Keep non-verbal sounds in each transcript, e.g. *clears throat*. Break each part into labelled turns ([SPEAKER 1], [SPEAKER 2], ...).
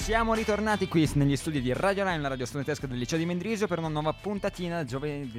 [SPEAKER 1] Siamo ritornati qui negli studi di Radio Line, la radio studentesca del liceo di Mendrisio, per una nuova puntatina giovedì.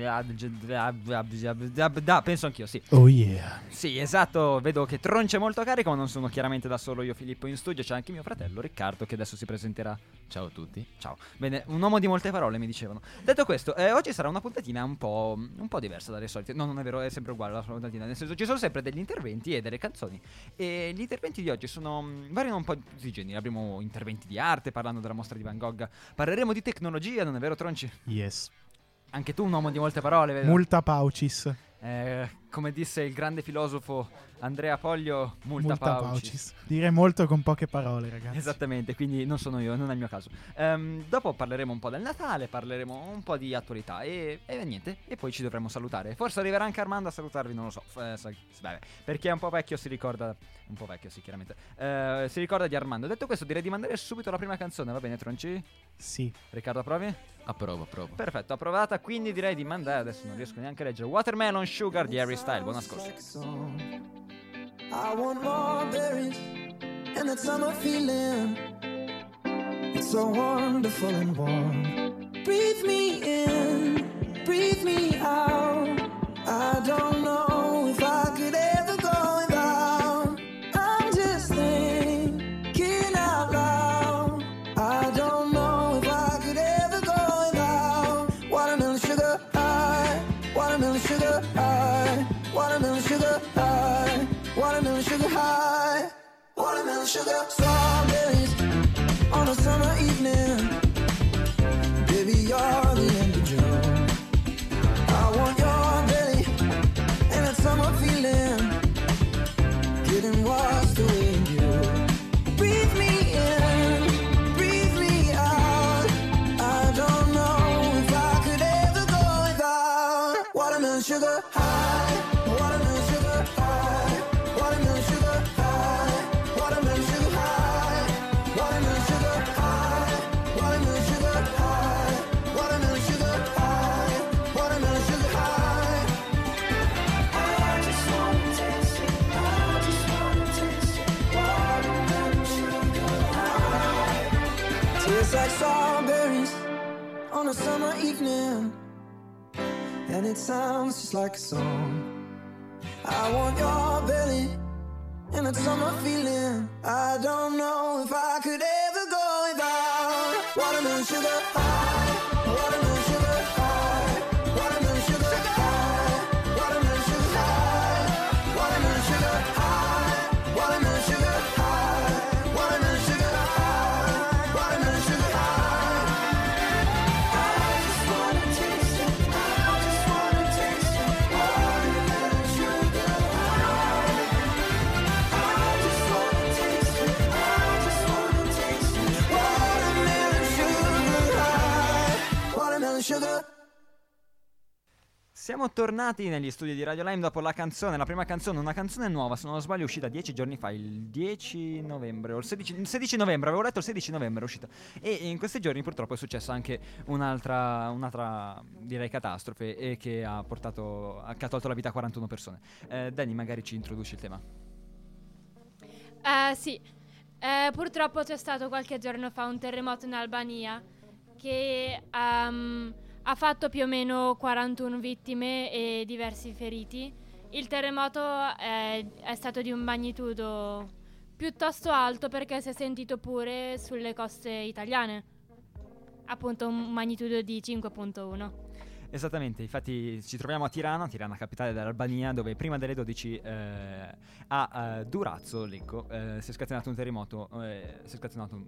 [SPEAKER 1] Penso anch'io, sì.
[SPEAKER 2] Oh yeah.
[SPEAKER 1] Sì, esatto, vedo che tronce molto carico, ma non sono chiaramente da solo io Filippo in studio, c'è anche mio fratello Riccardo che adesso si presenterà. Ciao a tutti. Ciao. Bene, un uomo di molte parole mi dicevano. Detto questo, eh, oggi sarà una puntatina un po', un po' diversa dalle solite. No, non è vero, è sempre uguale la puntatina, nel senso ci sono sempre degli interventi e delle canzoni. E gli interventi di oggi sono mm, variano un po' di generi. Avremo interventi di arte parlando della mostra di Van Gogh. Parleremo di tecnologia, non è vero Tronci?
[SPEAKER 2] Yes.
[SPEAKER 1] Anche tu un uomo di molte parole, vedo.
[SPEAKER 2] Multa paucis.
[SPEAKER 1] Eh, come disse il grande filosofo Andrea Poglio, multa, paucis.
[SPEAKER 2] Dire molto con poche parole, ragazzi.
[SPEAKER 1] Esattamente, quindi non sono io, non è il mio caso. Ehm, dopo parleremo un po' del Natale, parleremo un po' di attualità e, e niente, e poi ci dovremo salutare. Forse arriverà anche Armando a salutarvi, non lo so. Eh, vabbè, perché è un po' vecchio, si ricorda. Un po' vecchio, sì, chiaramente. Eh, si ricorda di Armando. Detto questo, direi di mandare subito la prima canzone, va bene, Tronci?
[SPEAKER 2] Sì.
[SPEAKER 1] Riccardo, approvi?
[SPEAKER 3] Approvo, approvo.
[SPEAKER 1] Perfetto, approvata, quindi direi di mandare. Adesso non riesco neanche a leggere. Watermelon Sugar di Harry Style. Buon ascolto.
[SPEAKER 4] I want more berries and that summer feeling. It's so wonderful and warm. Breathe me in, breathe me out. I don't know sugar strawberries on a summer evening. And it sounds just like a song. I want your belly and that summer feeling. I don't know
[SPEAKER 1] Siamo tornati negli studi di Radio Lime dopo la canzone, la prima canzone, una canzone nuova, se non sbaglio uscita dieci giorni fa, il 10 novembre, o il 16, il 16 novembre, avevo letto il 16 novembre è uscita. E in questi giorni purtroppo è successa anche un'altra, un'altra direi catastrofe e che ha portato, che ha tolto la vita a 41 persone. Eh, Danny magari ci introduci il tema.
[SPEAKER 5] Eh, sì, Eh, purtroppo c'è stato qualche giorno fa un terremoto in Albania che ehm, ha fatto più o meno 41 vittime e diversi feriti. Il terremoto è, è stato di un magnitudo piuttosto alto perché si è sentito pure sulle coste italiane. appunto un magnitudo di 5.1.
[SPEAKER 1] Esattamente, infatti ci troviamo a Tirana, Tirana capitale dell'Albania, dove prima delle 12 eh, a eh, Durazzo, leggo, eh, si è scatenato un terremoto, eh, si è scatenato un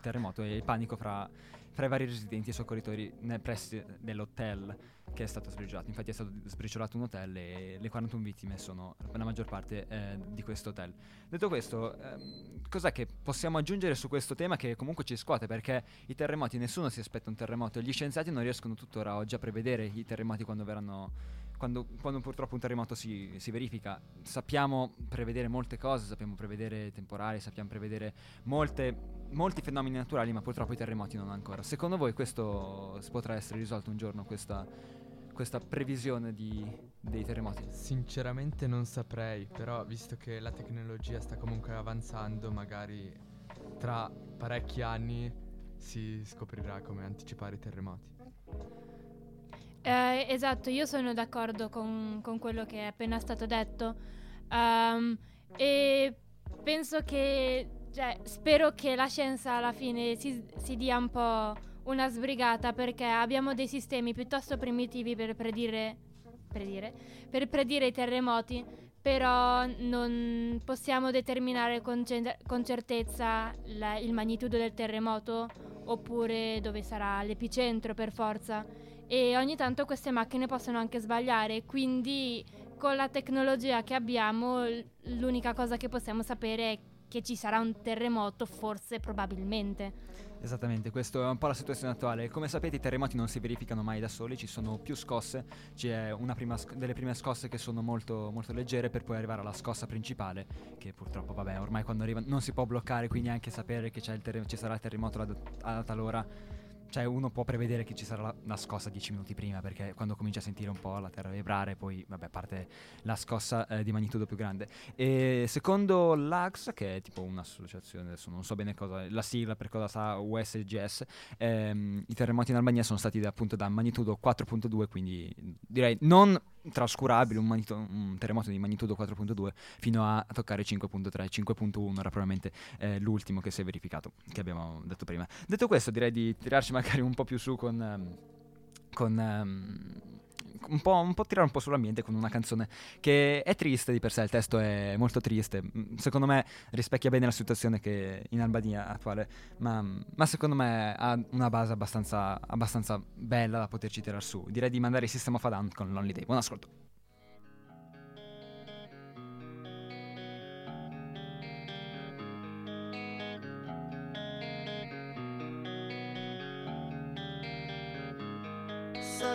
[SPEAKER 1] terremoto e il panico fra, fra i vari residenti e soccorritori nei pressi dell'hotel che è stato sbriciolato. Infatti è stato sbriciolato un hotel e le 41 vittime sono la maggior parte eh, di questo hotel. Detto questo, ehm, cos'è che possiamo aggiungere su questo tema che comunque ci scuote? Perché i terremoti, nessuno si aspetta un terremoto gli scienziati non riescono tuttora oggi a prevedere i terremoti quando verranno... Quando, quando purtroppo un terremoto si, si verifica, sappiamo prevedere molte cose, sappiamo prevedere temporali, sappiamo prevedere molte, molti fenomeni naturali, ma purtroppo i terremoti non ancora. Secondo voi questo potrà essere risolto un giorno, questa, questa previsione di- dei terremoti?
[SPEAKER 3] Sinceramente non saprei, però visto che la tecnologia sta comunque avanzando, magari tra parecchi anni si scoprirà come anticipare i terremoti.
[SPEAKER 5] Eh, esatto, io sono d'accordo con, con quello che è appena stato detto. Ehm, e penso che, cioè, spero che la scienza alla fine si, si dia un po' una sbrigata perché abbiamo dei sistemi piuttosto primitivi per predire, predire, per predire i terremoti, però non possiamo determinare con, ce- con certezza la- il magnitudo del terremoto oppure dove sarà l'epicentro per forza e ogni tanto queste macchine possono anche sbagliare, quindi con la tecnologia che abbiamo l'unica cosa che possiamo sapere è che ci sarà un terremoto, forse probabilmente.
[SPEAKER 1] Esattamente, questa è un po' la situazione attuale. Come sapete i terremoti non si verificano mai da soli, ci sono più scosse, c'è una prima sc- delle prime scosse che sono molto, molto leggere per poi arrivare alla scossa principale, che purtroppo vabbè ormai quando arriva non si può bloccare, quindi anche sapere che terre- ci sarà il terremoto alla, alla tal ora. Cioè uno può prevedere che ci sarà la, la scossa 10 minuti prima perché quando comincia a sentire un po' la terra vibrare poi vabbè parte la scossa eh, di magnitudo più grande. E secondo l'AX, che è tipo un'associazione, adesso non so bene cosa, la sigla per cosa sa USGS, ehm, i terremoti in Albania sono stati appunto da magnitudo 4.2, quindi direi non trascurabile un, magnito- un terremoto di magnitudo 4.2 fino a toccare 5.3, 5.1 era probabilmente eh, l'ultimo che si è verificato, che abbiamo detto prima. Detto questo direi di tirarci *laughs* magari un po' più su con... ehm, con ehm, un po', un po' tirare un po' sull'ambiente con una canzone che è triste di per sé, il testo è molto triste, Mm, secondo me rispecchia bene la situazione che in Albania attuale, ma, ma secondo me ha una base abbastanza, abbastanza bella da poterci tirar su. Direi di mandare il System of a Down con Lonely Day. Buon ascolto.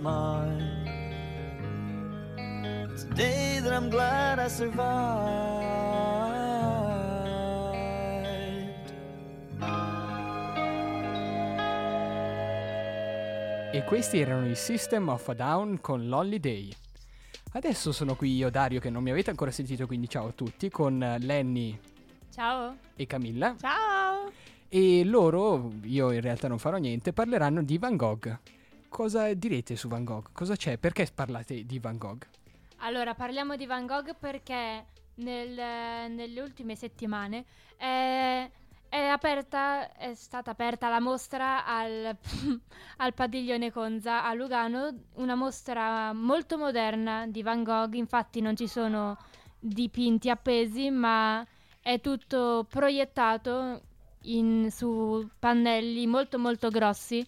[SPEAKER 6] Mine. It's a day that I'm glad I survived.
[SPEAKER 7] E questi erano i System of a Down con l'Holiday. Adesso sono qui io, Dario, che non mi avete ancora sentito, quindi ciao a tutti, con Lenny
[SPEAKER 5] Ciao.
[SPEAKER 7] e Camilla.
[SPEAKER 8] Ciao!
[SPEAKER 7] E loro, io in realtà non farò niente, parleranno di Van Gogh. Cosa direte su Van Gogh? Cosa c'è? Perché parlate di Van Gogh?
[SPEAKER 5] Allora, parliamo di Van Gogh perché nel- nelle ultime settimane è, è aperta, è stata aperta la mostra al, *laughs* al padiglione Conza a Lugano, una mostra molto moderna di Van Gogh, infatti non ci sono dipinti appesi, ma è tutto proiettato in- su pannelli molto molto grossi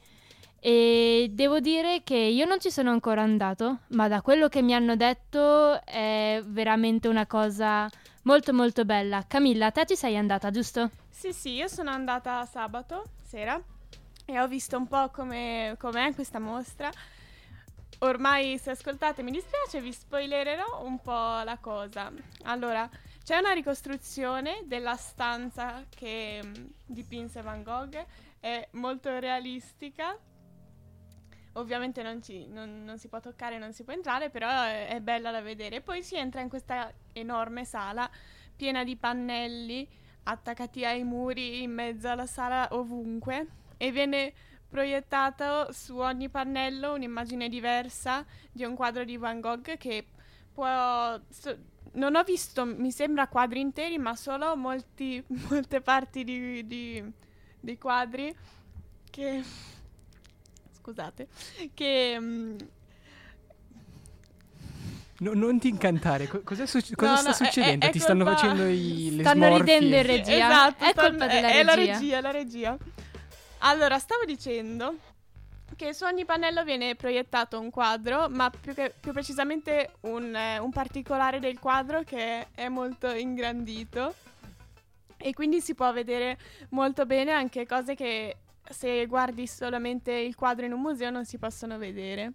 [SPEAKER 5] e devo dire che io non ci sono ancora andato, ma da quello che mi hanno detto è veramente una cosa molto molto bella. Camilla, te ci sei andata, giusto?
[SPEAKER 8] Sì, sì, io sono andata sabato sera e ho visto un po' come com'è questa mostra. Ormai, se ascoltate, mi dispiace, vi spoilererò un po' la cosa. Allora, c'è una ricostruzione della stanza che mm, dipinse Van Gogh, è molto realistica. Ovviamente non, ci- non- non si può toccare, non si può entrare, però è, bella da vedere. Poi si entra in questa enorme sala piena di pannelli attaccati ai muri in mezzo alla sala ovunque e viene proiettato su ogni pannello un'immagine diversa di un quadro di Van Gogh che può so- non ho visto mi sembra quadri interi ma solo molti, *laughs* molte parti di, di- di quadri che scusate che mm,
[SPEAKER 7] No- non ti incantare, co- succe- cosa
[SPEAKER 8] No,
[SPEAKER 7] sta
[SPEAKER 8] no,
[SPEAKER 7] succedendo?
[SPEAKER 8] è- è
[SPEAKER 7] ti stanno
[SPEAKER 8] colpa-
[SPEAKER 7] facendo i, le
[SPEAKER 5] Stanno
[SPEAKER 7] smorfie?
[SPEAKER 5] ridendo in regia.
[SPEAKER 8] Esatto,
[SPEAKER 5] è
[SPEAKER 8] stanno-
[SPEAKER 5] colpa della
[SPEAKER 8] è, è la
[SPEAKER 5] regia.
[SPEAKER 8] regia, la regia. Allora, stavo dicendo che su ogni pannello viene proiettato un quadro, ma più, che- più precisamente un, eh, un particolare del quadro che è molto ingrandito. E quindi si può vedere molto bene anche cose che se guardi solamente il quadro in un museo non si possono vedere.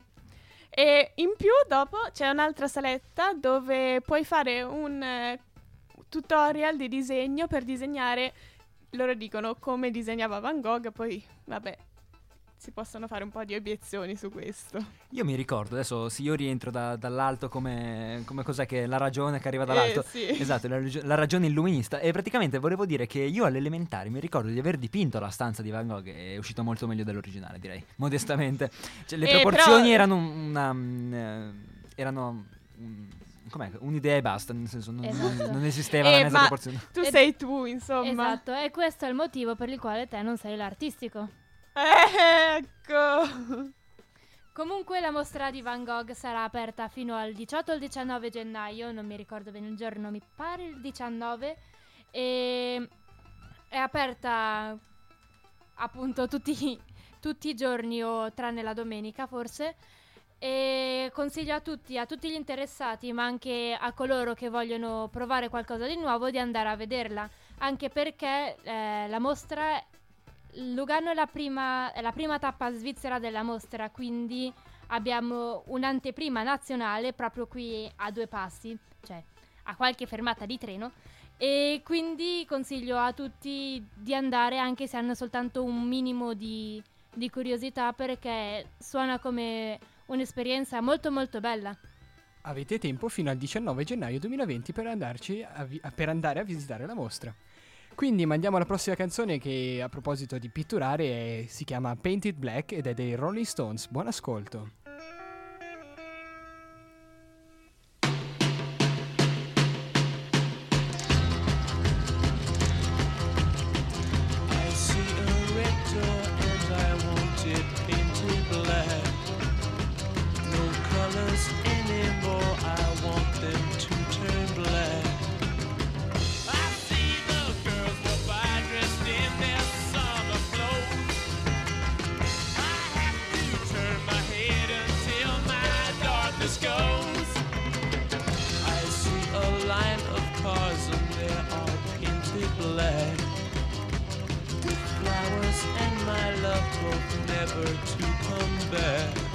[SPEAKER 8] E in più dopo c'è un'altra saletta dove puoi fare un eh, tutorial di disegno per disegnare, loro dicono come disegnava Van Gogh, poi vabbè, si possono fare un po' di obiezioni su questo.
[SPEAKER 1] Io mi ricordo, adesso se io rientro da- dall'alto come, come cos'è che è la ragione che arriva dall'alto.
[SPEAKER 8] Eh, sì.
[SPEAKER 1] Esatto, la, la ragione illuminista. E praticamente volevo dire che io all'elementare mi ricordo di aver dipinto la stanza di Van Gogh e è uscito molto meglio dell'originale, direi, *laughs* modestamente. Cioè, le
[SPEAKER 8] Eh,
[SPEAKER 1] proporzioni
[SPEAKER 8] però-
[SPEAKER 1] erano una... mm, eh, erano... mm, com'è? Un'idea e basta, nel senso non,
[SPEAKER 5] Esatto.
[SPEAKER 1] non esisteva
[SPEAKER 8] Eh,
[SPEAKER 1] la mezza proporzione.
[SPEAKER 8] Tu sei tu, insomma.
[SPEAKER 5] Esatto, e questo è il motivo per il quale te non sei l'artistico.
[SPEAKER 8] Ecco.
[SPEAKER 5] Comunque la mostra di Van Gogh sarà aperta fino al 18 o il 19 gennaio, non mi ricordo bene il giorno, mi pare il 19 e è aperta appunto tutti, tutti i giorni o tranne la domenica forse e consiglio a tutti, a tutti gli interessati ma anche a coloro che vogliono provare qualcosa di nuovo di andare a vederla anche perché eh, la mostra Lugano è la, prima, è la prima tappa svizzera della mostra, quindi abbiamo un'anteprima nazionale proprio qui a due passi, cioè a qualche fermata di treno. E quindi consiglio a tutti di andare anche se hanno soltanto un minimo di, di curiosità perché suona come un'esperienza molto molto bella.
[SPEAKER 7] Avete tempo fino al 19 gennaio 2020 per, andarci a vi- per andare a visitare la mostra. Quindi mandiamo la prossima canzone che a proposito di pitturare è- si chiama Painted Black ed è dei Rolling Stones. Buon ascolto.
[SPEAKER 9] hope never to come back.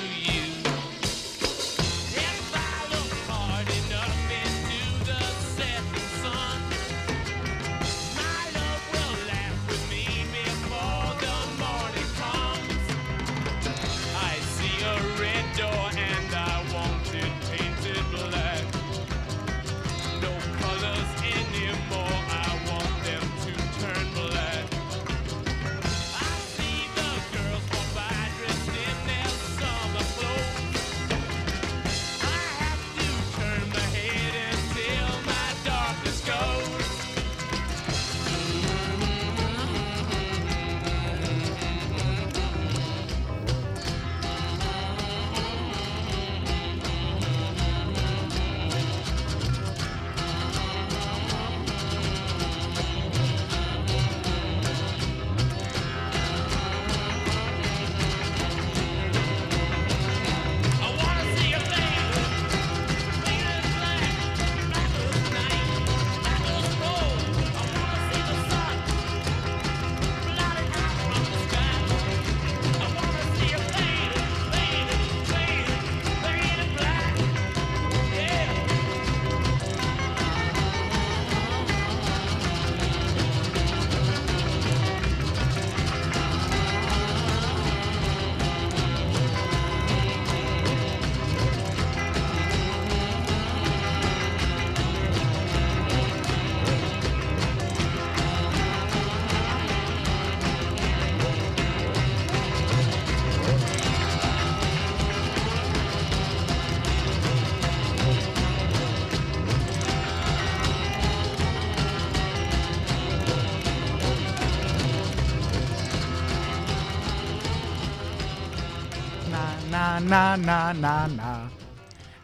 [SPEAKER 2] Na na na na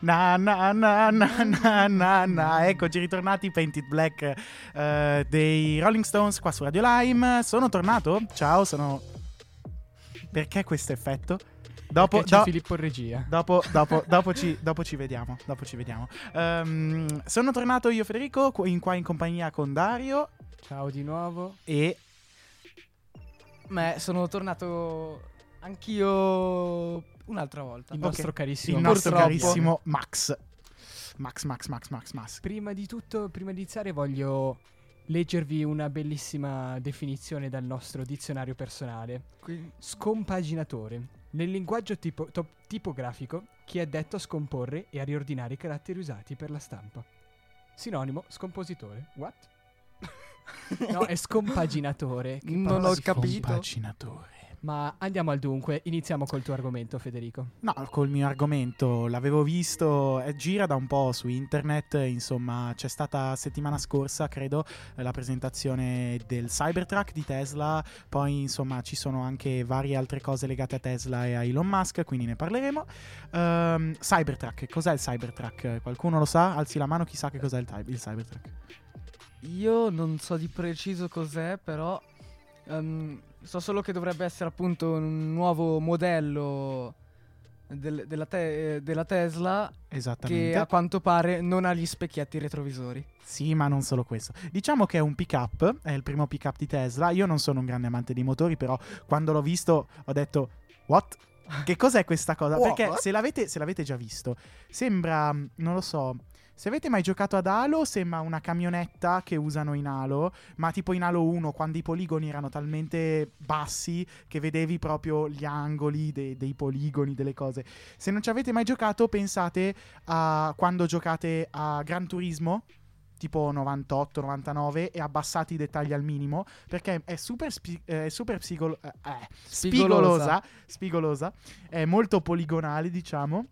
[SPEAKER 2] na na. Na na na na na. Eccoci ritornati Painted Black eh, dei Rolling Stones qua su Radio Lime. Sono tornato? Ciao, sono Perché questo effetto? Dopo, do-
[SPEAKER 7] Filippo in regia.
[SPEAKER 2] dopo, dopo, *laughs* dopo ci, dopo ci vediamo. Dopo ci vediamo. Ehm, sono tornato io, Federico, in, qua in compagnia con Dario
[SPEAKER 7] Ciao di nuovo.
[SPEAKER 2] e
[SPEAKER 10] Beh, sono tornato anch'io un'altra volta.
[SPEAKER 7] Il nostro carissimo
[SPEAKER 2] il nostro carissimo Max. Max, Max, Max, Max, Max.
[SPEAKER 7] Prima di tutto, prima di iniziare, voglio leggervi una bellissima definizione dal nostro dizionario personale.
[SPEAKER 10] Quindi-
[SPEAKER 7] Scompaginatore. Nel linguaggio tipo- to- tipografico, chi è detto a scomporre e a riordinare i caratteri usati per la stampa. Sinonimo, scompositore. What? *laughs* no, è scompaginatore. Che
[SPEAKER 10] Non ho capito.
[SPEAKER 2] Compaginatore.
[SPEAKER 7] Ma andiamo al dunque, iniziamo col tuo argomento, Federico.
[SPEAKER 2] No, col mio argomento l'avevo visto, eh, gira da un po' su internet, insomma c'è stata settimana scorsa, credo, eh, la presentazione del Cybertruck di Tesla, poi insomma ci sono anche varie altre cose legate a Tesla e a Elon Musk, quindi ne parleremo. Ehm, Cybertruck, cos'è il Cybertruck? Qualcuno lo sa? Alzi la mano chi sa che cos'è il, ty- il Cybertruck.
[SPEAKER 10] Io non so di preciso cos'è, però ehm, so solo che dovrebbe essere appunto un nuovo modello del- della, te- eh, della Tesla
[SPEAKER 2] Esattamente.
[SPEAKER 10] che a quanto pare non ha gli specchietti retrovisori.
[SPEAKER 2] Sì, ma non solo questo. Diciamo che è un pick-up, è il primo pick-up di Tesla. Io non sono un grande amante di motori, però quando l'ho visto ho detto "What? Che cos'è questa cosa?" *laughs* Perché se l'avete, se l'avete già visto, sembra, mm, non lo so, se avete mai giocato ad Halo, sembra una camionetta che usano in Halo, ma tipo in Halo 1, quando i poligoni erano talmente bassi che vedevi proprio gli angoli de- dei poligoni, delle cose. Se non ci avete mai giocato, pensate a quando giocate a Gran Turismo, tipo 98, 99 e abbassati i dettagli al minimo perché è super, spi- eh, super psicolo- eh, eh, spigolosa, spigolosa, è molto poligonale diciamo.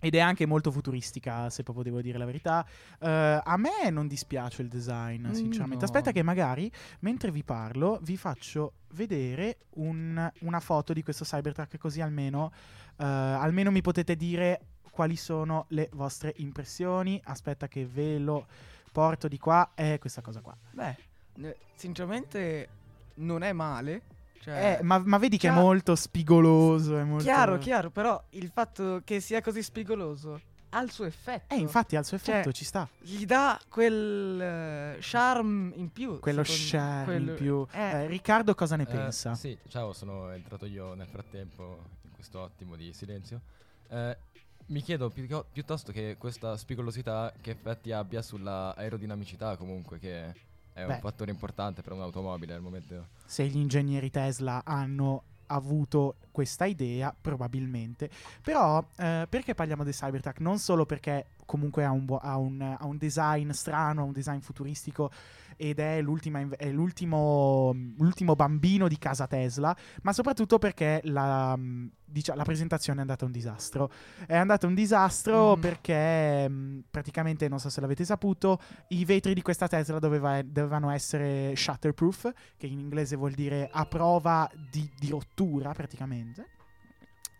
[SPEAKER 2] Ed è anche molto futuristica, se proprio devo dire la verità. Eh, a me non dispiace il design, sinceramente.
[SPEAKER 10] no.
[SPEAKER 2] Aspetta che magari, mentre vi parlo, vi faccio vedere un- una foto di questo Cybertruck, così almeno, eh, almeno mi potete dire quali sono le vostre impressioni. Aspetta che ve lo porto di qua. È questa cosa qua.
[SPEAKER 10] Beh, eh, sinceramente non è male. Cioè,
[SPEAKER 2] Eh, ma, ma vedi che è molto spigoloso. È molto...
[SPEAKER 10] Chiaro, chiaro, però il fatto che sia così spigoloso ha il suo effetto.
[SPEAKER 2] Eh, infatti, al suo effetto
[SPEAKER 10] Cioè,
[SPEAKER 2] ci sta.
[SPEAKER 10] Gli dà quel eh, charm in più.
[SPEAKER 2] Quello charme
[SPEAKER 10] quello-
[SPEAKER 2] in più.
[SPEAKER 10] Eh,
[SPEAKER 2] Eh, Riccardo, cosa ne
[SPEAKER 11] Eh,
[SPEAKER 2] pensa?
[SPEAKER 11] Sì, ciao, sono entrato io nel frattempo in questo attimo di silenzio. Eh, mi chiedo che- piuttosto che questa spigolosità che effetti abbia sulla aerodinamicità comunque, che è
[SPEAKER 2] Beh.
[SPEAKER 11] un fattore importante per un'automobile al momento.
[SPEAKER 2] Se gli ingegneri Tesla hanno avuto questa idea, probabilmente. Però, eh, perché parliamo del Cybertruck? Non solo perché comunque ha un, buo- ha un- ha un design strano, ha un design futuristico ed è, è l'ultimo, l'ultimo bambino di casa Tesla, ma soprattutto perché la, mh, dicia- la presentazione è andata un disastro. È andata un disastro
[SPEAKER 10] Mhm.
[SPEAKER 2] perché mh, praticamente, non so se l'avete saputo, i vetri di questa Tesla doveva- dovevano essere shutterproof, che in inglese vuol dire a prova di, di rottura praticamente.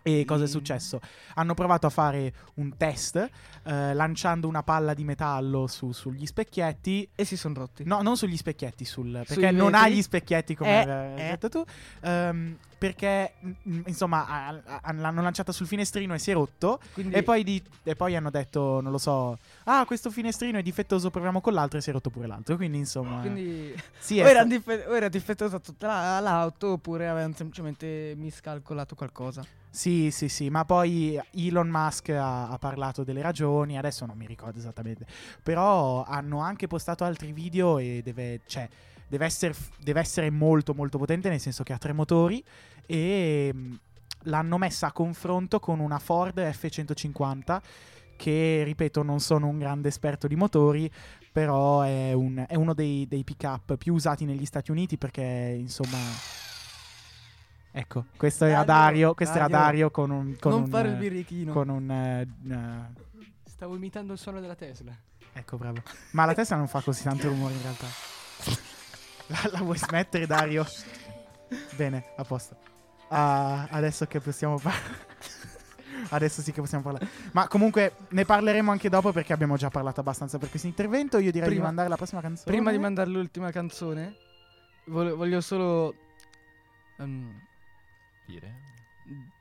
[SPEAKER 2] E cosa è successo? Hanno provato a fare un test eh, lanciando una palla di metallo su- sugli specchietti.
[SPEAKER 10] E si sono rotti.
[SPEAKER 2] No, non sugli specchietti, sul, perché non ha
[SPEAKER 10] vetri?
[SPEAKER 2] gli specchietti come
[SPEAKER 10] Eh,
[SPEAKER 2] hai
[SPEAKER 10] eh.
[SPEAKER 2] detto tu. Ehm, perché, mm, insomma, ha- ha- l'hanno lanciata sul finestrino e si è rotto.
[SPEAKER 10] Quindi-
[SPEAKER 2] E poi, di- e poi hanno detto, non lo so, ah, questo finestrino è difettoso, proviamo con l'altro e si è rotto pure l'altro. Quindi, insomma,
[SPEAKER 10] Quindi
[SPEAKER 2] sì,
[SPEAKER 10] o, era
[SPEAKER 2] sta-
[SPEAKER 10] o era difettosa tutta la- l'auto oppure avevano semplicemente miscalcolato qualcosa.
[SPEAKER 2] Sì, sì, sì, ma poi Elon Musk ha, ha parlato delle ragioni, adesso non mi ricordo esattamente, però hanno anche postato altri video e deve, cioè, deve, essere, deve essere molto molto potente, nel senso che ha tre motori e mh, l'hanno messa a confronto con una Ford F150 che, ripeto, non sono un grande esperto di motori, però è, un- è uno dei, dei pick-up più usati negli Stati Uniti perché, insomma... Ecco, questo era
[SPEAKER 10] Dario,
[SPEAKER 2] Dario, questo era
[SPEAKER 10] Dario,
[SPEAKER 2] Dario con un... Con
[SPEAKER 10] non
[SPEAKER 2] un,
[SPEAKER 10] fare il
[SPEAKER 2] eh,
[SPEAKER 10] birichino.
[SPEAKER 2] Con un... eh, eh,
[SPEAKER 7] Stavo imitando il suono della Tesla.
[SPEAKER 2] ecco, bravo. Ma la testa non fa così tanto rumore in realtà. La, la vuoi smettere, Dario? Bene, a posto. Ah, adesso che possiamo parlare... Adesso sì che possiamo parlare. Ma comunque ne parleremo anche dopo perché abbiamo già parlato abbastanza per questo intervento. Io direi di
[SPEAKER 10] Prima-
[SPEAKER 2] mandare la prossima canzone.
[SPEAKER 10] Prima di mandare l'ultima canzone, vole- voglio solo ehm,
[SPEAKER 11] Dire?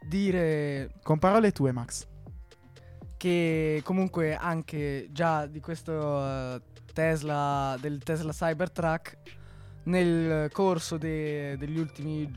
[SPEAKER 10] dire
[SPEAKER 2] Con parole tue, Max.
[SPEAKER 10] che comunque anche già di questo eh, Tesla, del Tesla Cybertruck, nel corso de- degli ultimi,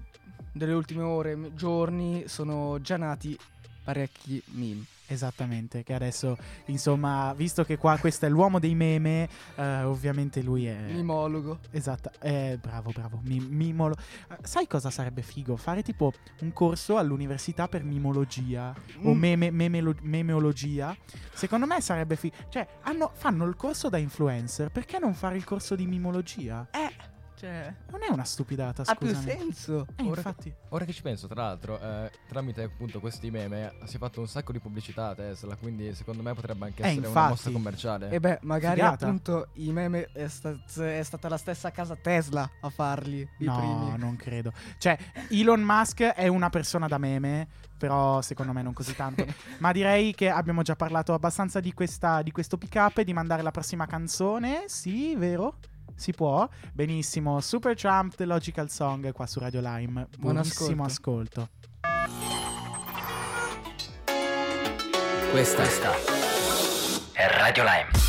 [SPEAKER 10] delle ultime ore, giorni, sono già nati parecchi meme.
[SPEAKER 2] Esattamente, che adesso, insomma, visto che qua questo è l'uomo dei meme, eh, ovviamente lui è...
[SPEAKER 10] Mimologo.
[SPEAKER 2] Esatto, eh, bravo, bravo, mi- mimolo. Eh, sai cosa sarebbe figo? Fare tipo un corso all'università per mimologia o
[SPEAKER 10] Mm.
[SPEAKER 2] meme- memelo- memeologia. Secondo me sarebbe figo. Cioè, hanno- fanno il corso da influencer, perché non fare il corso di mimologia?
[SPEAKER 10] Eh, cioè,
[SPEAKER 2] Non è una stupidata,
[SPEAKER 10] ha più
[SPEAKER 2] scusami.
[SPEAKER 10] senso.
[SPEAKER 2] Eh,
[SPEAKER 11] Ora
[SPEAKER 2] infatti.
[SPEAKER 11] Ora che ci penso, tra l'altro, eh, tramite appunto questi meme si è fatto un sacco di pubblicità a Tesla, quindi secondo me potrebbe anche
[SPEAKER 2] Eh,
[SPEAKER 11] essere una
[SPEAKER 2] infatti.
[SPEAKER 11] mossa commerciale.
[SPEAKER 10] E beh, magari
[SPEAKER 2] Figata.
[SPEAKER 10] appunto i meme è, sta- è stata la stessa casa Tesla a farli i
[SPEAKER 2] No,
[SPEAKER 10] primi.
[SPEAKER 2] non credo. Cioè, Elon Musk è una persona da meme, però secondo me non così tanto. *laughs* Ma direi che abbiamo già parlato abbastanza di, questa, di questo pick up e di mandare la prossima canzone. Sì, vero? Si può? Benissimo. Super Trump The Logical Song qua su Radio Lime.
[SPEAKER 10] Buon
[SPEAKER 2] Buonissimo ascolto.
[SPEAKER 12] Questa è Radio Lime.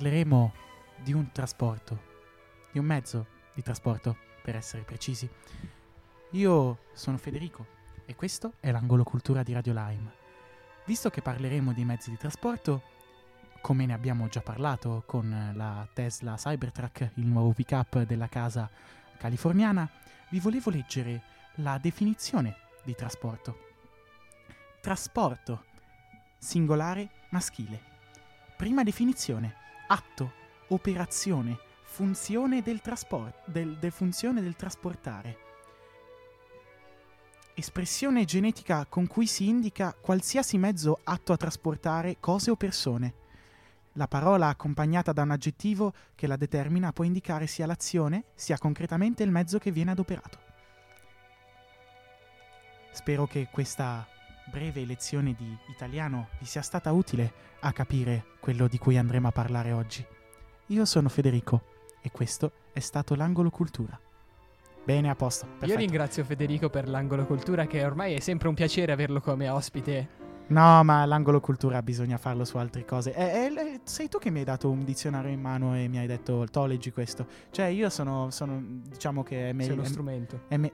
[SPEAKER 2] Parleremo di un trasporto, di un mezzo di trasporto, per essere precisi. Io sono Federico e questo è l'angolo cultura di Radio Lime. Visto che parleremo di mezzi di trasporto, come ne abbiamo già parlato con la Tesla Cybertruck, il nuovo pick-up della casa californiana, vi volevo leggere la definizione di trasporto. Trasporto, singolare maschile. Prima definizione, atto, operazione, funzione del trasporto, del, del funzione del trasportare. Espressione genetica con cui si indica qualsiasi mezzo atto a trasportare cose o persone. La parola accompagnata da un aggettivo che la determina può indicare sia l'azione sia concretamente il mezzo che viene adoperato. Spero che questa breve lezione di italiano vi sia stata utile a capire quello di cui andremo a parlare oggi. Io sono Federico e questo è stato l'angolo cultura. Bene, a posto.
[SPEAKER 7] Io
[SPEAKER 2] perfetto.
[SPEAKER 7] ringrazio Federico per l'angolo cultura, che ormai è sempre un piacere averlo come ospite.
[SPEAKER 2] No, ma l'angolo cultura bisogna farlo su altre cose. Eh, eh, sei tu che mi hai dato un dizionario in mano e mi hai detto, to, leggi questo. Cioè, io sono, sono diciamo che è meglio...
[SPEAKER 7] Sei uno strumento.
[SPEAKER 2] È me-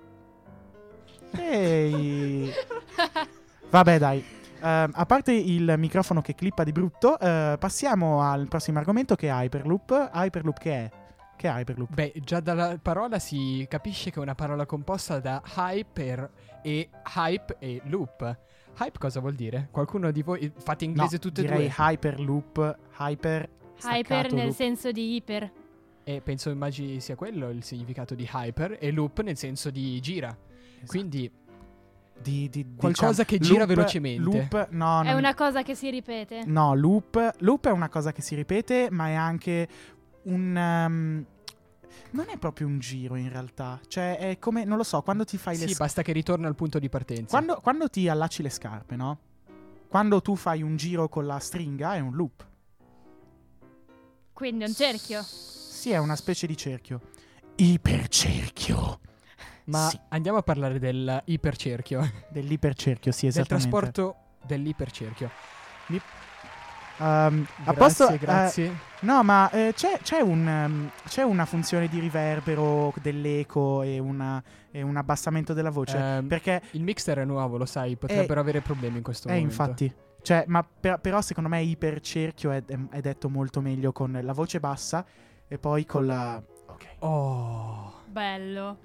[SPEAKER 2] *laughs* Ehi... *laughs* Vabbè, dai. Ehm, a parte il microfono che clippa di brutto, eh, passiamo al prossimo argomento che è Hyperloop. Hyperloop che è? Che è Hyperloop?
[SPEAKER 7] Beh, già dalla parola si capisce che è una parola composta da hyper e hype e loop. Hype cosa vuol dire? Qualcuno di voi fate inglese
[SPEAKER 2] no,
[SPEAKER 7] tutte e
[SPEAKER 2] direi
[SPEAKER 7] due?
[SPEAKER 2] Hyperloop, Hyper...
[SPEAKER 5] Hyper nel
[SPEAKER 2] loop.
[SPEAKER 5] senso di iper.
[SPEAKER 7] E penso immagini sia quello il significato di hyper e loop nel senso di gira. Quindi
[SPEAKER 2] Di, di-
[SPEAKER 7] Qualcosa
[SPEAKER 2] diciamo,
[SPEAKER 7] che gira
[SPEAKER 2] loop-
[SPEAKER 7] velocemente.
[SPEAKER 2] Loop, no,
[SPEAKER 5] È
[SPEAKER 2] non-
[SPEAKER 5] una cosa che si ripete.
[SPEAKER 2] No, loop, loop è una cosa che si ripete, ma è anche un... ehm, non è proprio un giro in realtà. Cioè, è come, non lo so, quando ti fai le
[SPEAKER 7] sì,
[SPEAKER 2] scarpe...
[SPEAKER 7] basta che ritorna al punto di partenza.
[SPEAKER 2] Quando, quando ti allacci le scarpe, no? Quando tu fai un giro con la stringa è un loop.
[SPEAKER 5] Quindi è un cerchio.
[SPEAKER 2] Sì, è una specie di cerchio. Ipercerchio.
[SPEAKER 7] Ma
[SPEAKER 2] Sì.
[SPEAKER 7] andiamo a parlare del ipercerchio. *laughs*
[SPEAKER 2] Dell'ipercerchio, sì,
[SPEAKER 7] del
[SPEAKER 2] esattamente.
[SPEAKER 7] trasporto dell'ipercerchio.
[SPEAKER 2] Ehm, a
[SPEAKER 7] Grazie,
[SPEAKER 2] posto, eh,
[SPEAKER 7] grazie.
[SPEAKER 2] no, ma eh, c'è, c'è un, ehm, c'è una funzione di riverbero dell'eco e, una- e un abbassamento della voce.
[SPEAKER 7] Ehm,
[SPEAKER 2] perché
[SPEAKER 7] il mixer è nuovo, lo sai, potrebbero avere problemi in questo
[SPEAKER 2] Eh,
[SPEAKER 7] momento.
[SPEAKER 2] infatti. Cioè, ma per- però secondo me ipercerchio è, è- è detto molto meglio con la voce bassa e poi con la... Ok.
[SPEAKER 7] Oh.
[SPEAKER 5] Bello.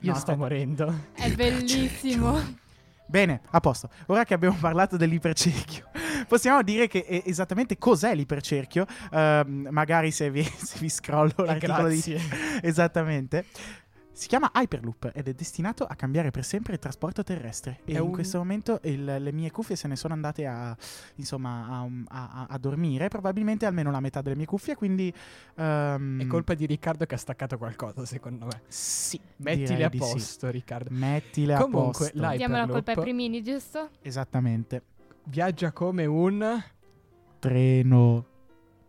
[SPEAKER 7] Io
[SPEAKER 2] No,
[SPEAKER 7] sto morendo.
[SPEAKER 5] È bellissimo.
[SPEAKER 2] Bene, a posto. Ora che abbiamo parlato dell'ipercerchio, *laughs* possiamo dire che eh, esattamente cos'è l'ipercerchio. Ehm, magari se vi, *laughs* se vi scrollo l'articolo di...
[SPEAKER 7] grazie.
[SPEAKER 2] Esattamente. Si chiama Hyperloop ed è destinato a cambiare per sempre il trasporto terrestre. E
[SPEAKER 7] È
[SPEAKER 2] in
[SPEAKER 7] un-
[SPEAKER 2] questo momento il- le mie cuffie se ne sono andate a, insomma, a, a- a- a dormire. Probabilmente almeno la metà delle mie cuffie. Quindi. ehm,
[SPEAKER 7] È colpa di Riccardo che ha staccato qualcosa, secondo me.
[SPEAKER 2] Sì.
[SPEAKER 7] Mettile a
[SPEAKER 2] di sì.
[SPEAKER 7] posto, Riccardo.
[SPEAKER 2] Mettile a
[SPEAKER 7] Comunque,
[SPEAKER 2] posto.
[SPEAKER 7] l'Hyperloop
[SPEAKER 5] Diamo la colpa ai primini, giusto?
[SPEAKER 2] Esattamente.
[SPEAKER 7] viaggia come un
[SPEAKER 2] Treno,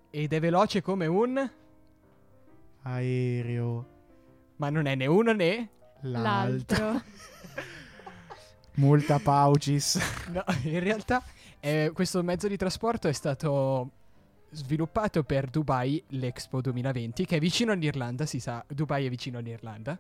[SPEAKER 7] ed è veloce come un
[SPEAKER 2] aereo,
[SPEAKER 7] ma non è né uno né
[SPEAKER 2] l'altro.
[SPEAKER 5] L'altro. *laughs*
[SPEAKER 2] Multa Paucis.
[SPEAKER 7] No, in realtà eh, questo mezzo di trasporto è stato sviluppato per Dubai l'Expo 2020, che è vicino all'Irlanda, si sa, Dubai è vicino all'Irlanda.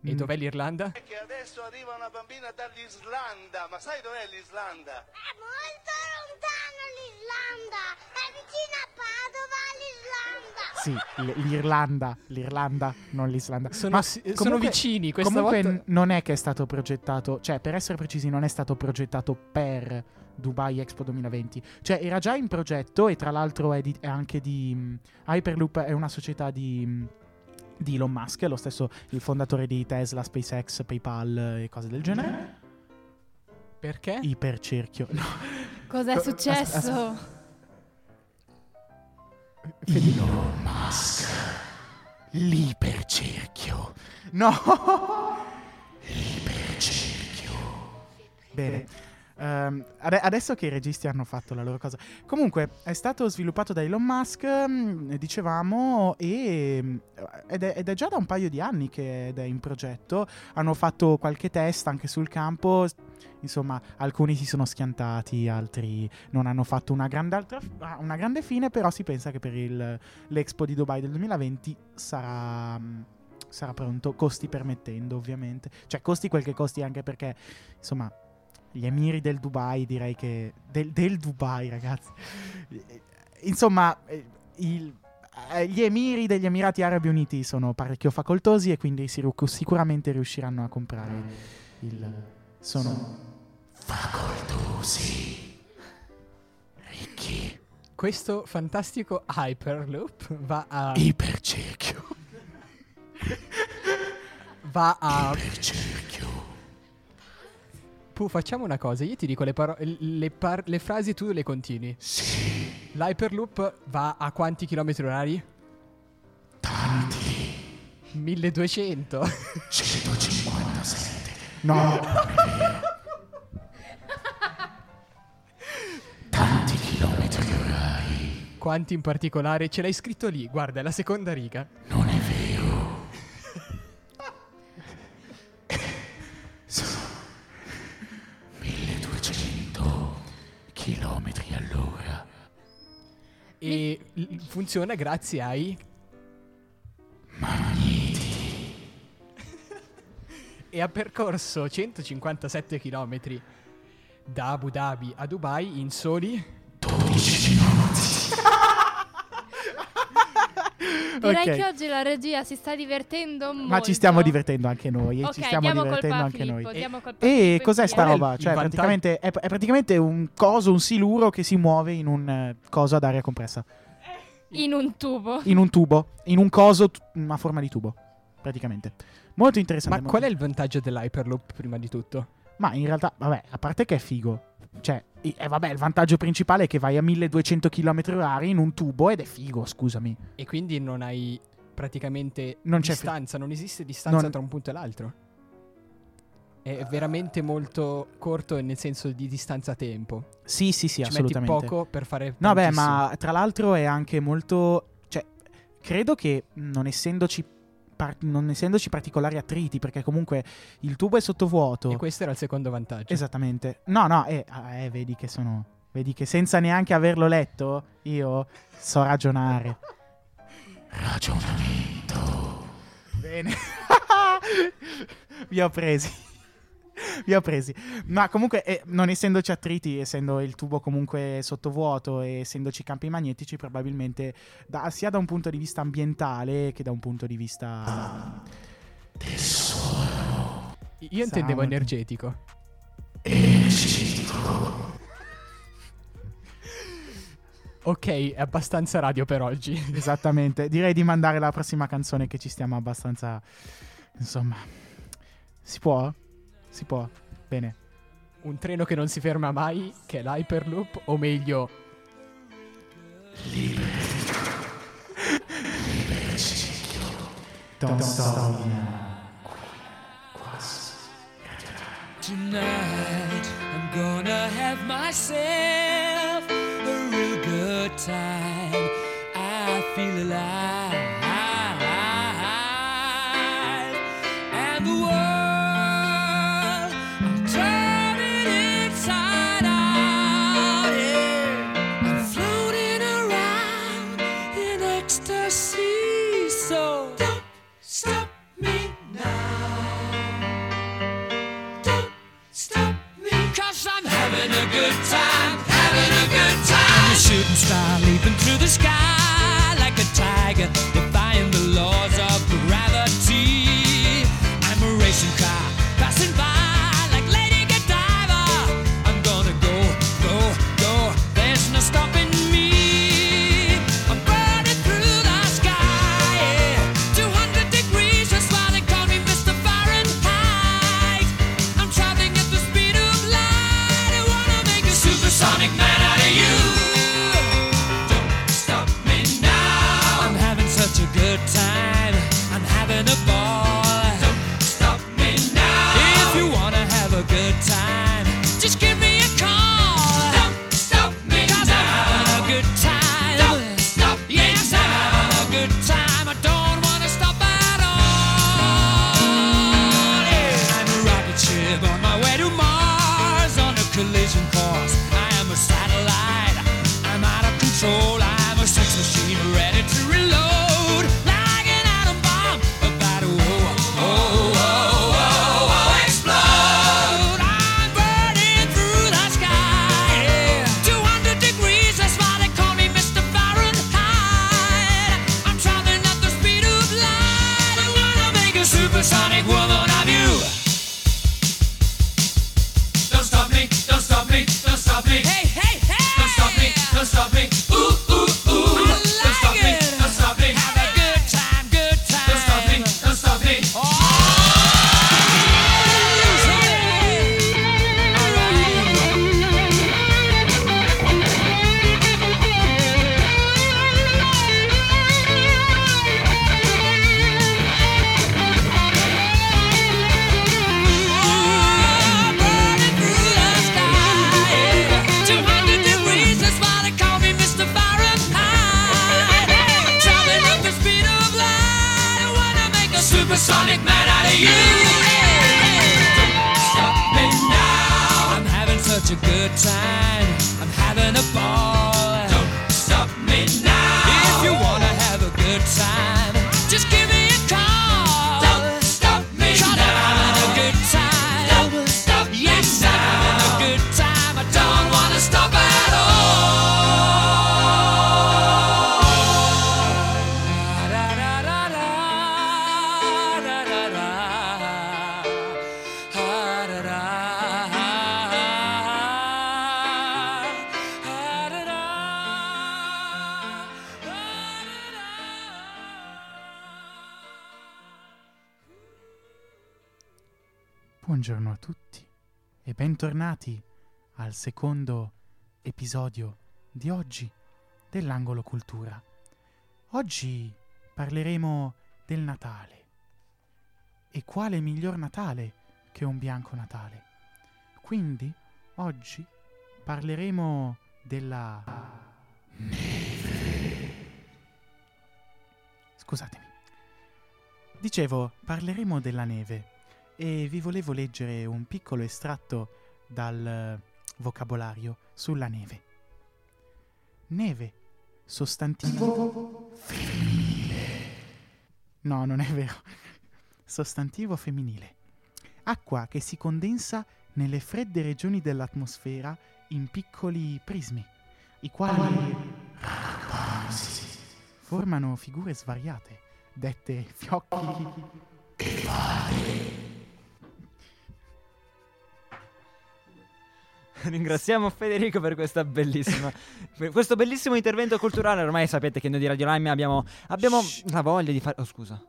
[SPEAKER 7] E
[SPEAKER 2] Mm.
[SPEAKER 7] dov'è l'Irlanda?
[SPEAKER 13] Che adesso arriva una bambina dall'Islanda, ma sai dov'è l'Islanda?
[SPEAKER 14] È molto lontano l'Islanda! È vicino a Padova l'Islanda!
[SPEAKER 2] Sì, l- l'Irlanda, l'Irlanda, non l'Islanda.
[SPEAKER 7] Sono,
[SPEAKER 2] Ma
[SPEAKER 7] si- sono
[SPEAKER 2] comunque-
[SPEAKER 7] vicini, questa
[SPEAKER 2] Comunque
[SPEAKER 7] volta...
[SPEAKER 2] non è che è stato progettato, cioè per essere precisi non è stato progettato per Dubai Expo 2020. Cioè era già in progetto e tra l'altro è, di- è anche di... mh, Hyperloop è una società di... mh, di Elon Musk, lo stesso il fondatore di Tesla, SpaceX, PayPal e cose del genere.
[SPEAKER 7] Perché?
[SPEAKER 2] Ipercerchio. No.
[SPEAKER 5] Cos'è
[SPEAKER 2] Co-
[SPEAKER 5] successo?
[SPEAKER 2] as- as- Elon Musk. L'ipercerchio. No. L'ipercerchio. Bene. Ehm, ade- adesso che i registi hanno fatto la loro cosa. Comunque, è stato sviluppato da Elon Musk, mm, dicevamo, e, mm, ed, è, ed è già da un paio di anni che è in progetto. Hanno fatto qualche test anche sul campo. Insomma, alcuni si sono schiantati, altri non hanno fatto una grande, altra- ah, una grande fine, però si pensa che per il- l'Expo di Dubai del 2020 sarà, mm, sarà pronto, costi permettendo ovviamente. Cioè, costi quel che costi anche perché, insomma, gli emiri del Dubai, direi che... Del, del Dubai, ragazzi. Insomma, eh, il- eh, gli emiri degli Emirati Arabi Uniti sono parecchio facoltosi e quindi si- sicuramente riusciranno a comprare il... Sono facoltosi. Ricchi.
[SPEAKER 7] Questo fantastico Hyperloop va a.
[SPEAKER 2] Ipercerchio.
[SPEAKER 7] va a.
[SPEAKER 2] Ipercerchio.
[SPEAKER 7] Pu, facciamo una cosa. Io ti dico le, paro- le, par- le frasi, tu le continui.
[SPEAKER 2] Sì.
[SPEAKER 7] L'Hyperloop va a quanti chilometri orari?
[SPEAKER 2] Tanti.
[SPEAKER 7] 1200.
[SPEAKER 2] 157. No. Tanti chilometri orari.
[SPEAKER 7] Quanti in particolare? Ce l'hai scritto lì. Guarda, è la seconda riga.
[SPEAKER 2] Non
[SPEAKER 7] E l- funziona grazie ai.
[SPEAKER 2] Magneti.
[SPEAKER 7] e ha percorso 157 km da Abu Dhabi a Dubai in soli
[SPEAKER 2] 12 minuti.
[SPEAKER 5] Direi
[SPEAKER 2] Ok.
[SPEAKER 5] che oggi la regia si sta divertendo molto.
[SPEAKER 2] Ma ci stiamo divertendo anche noi. e
[SPEAKER 5] Ok,
[SPEAKER 2] ci stiamo divertendo anche
[SPEAKER 5] Filippo,
[SPEAKER 2] noi. E
[SPEAKER 5] Filippo
[SPEAKER 2] cos'è sta roba? Cioè, praticamente è, è praticamente un coso, un siluro che si muove in un eh, coso ad aria compressa.
[SPEAKER 5] In un tubo.
[SPEAKER 2] In un tubo. In un coso t- a forma di tubo. Praticamente. Molto interessante.
[SPEAKER 7] Ma qual è il vantaggio dell'Hyperloop prima di tutto?
[SPEAKER 2] Ma in realtà, vabbè, a parte che è figo. Cioè, i- eh, vabbè, il vantaggio principale è che vai a 1200 km orari in un tubo ed è figo, scusami.
[SPEAKER 7] E quindi non hai praticamente
[SPEAKER 2] Non c'è
[SPEAKER 7] distanza, non esiste distanza
[SPEAKER 2] Non-
[SPEAKER 7] tra un punto e l'altro. È veramente molto corto nel senso di distanza-tempo.
[SPEAKER 2] Sì, sì, sì,
[SPEAKER 7] Ci
[SPEAKER 2] assolutamente.
[SPEAKER 7] metti poco per fare
[SPEAKER 2] No, beh,
[SPEAKER 7] tantissimo.
[SPEAKER 2] ma tra l'altro è anche molto. Cioè, credo che non essendoci. Par- non essendoci particolari attriti, perché comunque il tubo è sottovuoto.
[SPEAKER 7] E questo era il secondo vantaggio.
[SPEAKER 2] Esattamente. No, no, eh, eh, vedi che sono. Vedi che senza neanche averlo letto, io so ragionare. Ragionamento. Bene. *laughs* Vi ho presi. *laughs* Vi ho presi. Ma comunque, eh, non essendoci attriti, essendo il tubo comunque sottovuoto e essendoci campi magnetici, probabilmente da- sia da un punto di vista ambientale che da un punto di vista del suono.
[SPEAKER 7] Io intendevo
[SPEAKER 2] Sound.
[SPEAKER 7] energetico. Ok, è abbastanza radio per oggi. *laughs*
[SPEAKER 2] Esattamente. Direi di mandare la prossima canzone che ci stiamo abbastanza. Insomma. Si può? Si può. Bene.
[SPEAKER 7] Un treno che non si ferma mai, che è l'Hyperloop, o meglio,
[SPEAKER 2] Don't stop
[SPEAKER 15] Tonight I'm gonna have myself a real good time. I feel alive.
[SPEAKER 2] Bentornati al secondo episodio di oggi dell'Angolo Cultura. Oggi parleremo del Natale. E quale miglior Natale che un bianco Natale? Quindi oggi parleremo della neve. Scusatemi. Dicevo, parleremo della neve e vi volevo leggere un piccolo estratto dal eh, vocabolario sulla neve. Neve, sostantivo femminile. No, non è vero. Sostantivo femminile. Acqua che si condensa nelle fredde regioni dell'atmosfera in piccoli prismi, i quali formano figure svariate, dette fiocchi e valli. *laughs*
[SPEAKER 1] Ringraziamo Federico per questa bellissima per questo bellissimo intervento culturale. Ormai sapete che noi di Radio Lime abbiamo, abbiamo la voglia di fare. Oh, scusa.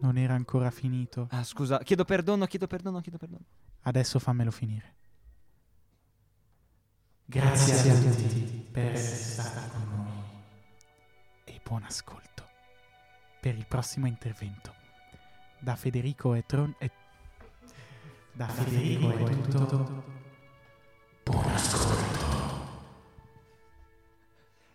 [SPEAKER 2] Non era ancora finito.
[SPEAKER 1] Ah, scusa, chiedo perdono, chiedo perdono, chiedo perdono.
[SPEAKER 2] Adesso fammelo finire. Grazie a tutti per essere stati con noi. E buon ascolto per il prossimo intervento. Da Federico e Tron. E... Da Federico è tutto. Buon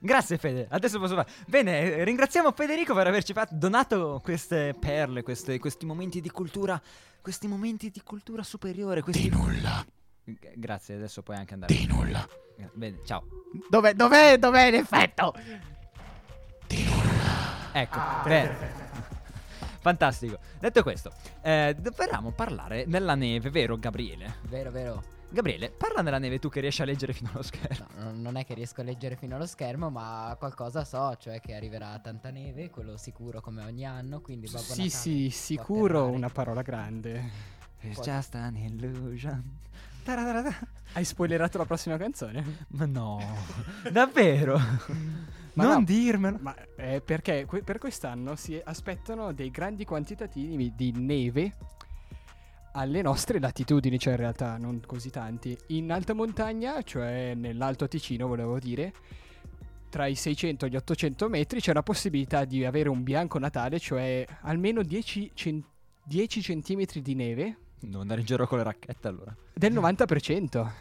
[SPEAKER 1] Grazie Fede, adesso posso fare. Bene, eh, ringraziamo Federico per averci fatto, donato queste perle, queste- questi momenti di cultura, questi momenti di cultura superiore. Questi... Di nulla. Grazie, adesso puoi anche andare. Di nulla. Bene, ciao.
[SPEAKER 2] Dov'è, dov'è, dov'è l'effetto?
[SPEAKER 1] Ecco, bene. Fantastico. Detto questo, eh, dovevamo parlare della neve, vero Gabriele?
[SPEAKER 16] Vero, vero.
[SPEAKER 1] Gabriele, parla della neve tu che riesci a leggere fino allo schermo.
[SPEAKER 16] No, non è che riesco a leggere fino allo schermo, ma qualcosa so, cioè che arriverà tanta neve, quello sicuro come ogni anno, quindi Babbo
[SPEAKER 7] Sì,
[SPEAKER 16] Natale
[SPEAKER 7] sì,
[SPEAKER 16] può
[SPEAKER 7] sicuro, una parola grande.
[SPEAKER 1] It's just an illusion. Taradadada.
[SPEAKER 7] Hai spoilerato la prossima canzone?
[SPEAKER 1] Ma no, davvero?
[SPEAKER 7] Ma
[SPEAKER 1] non
[SPEAKER 7] no,
[SPEAKER 1] dirmelo.
[SPEAKER 7] Ma eh, perché que- per quest'anno si aspettano dei grandi quantitativi di neve alle nostre latitudini, cioè in realtà non così tanti. In alta montagna, cioè nell'Alto Ticino, volevo dire, tra i 600 e gli 800 metri c'è la possibilità di avere un bianco natale, cioè almeno 10, cen- 10 centimetri di neve
[SPEAKER 1] Devo andare in giro con le racchette allora.
[SPEAKER 7] del 90%.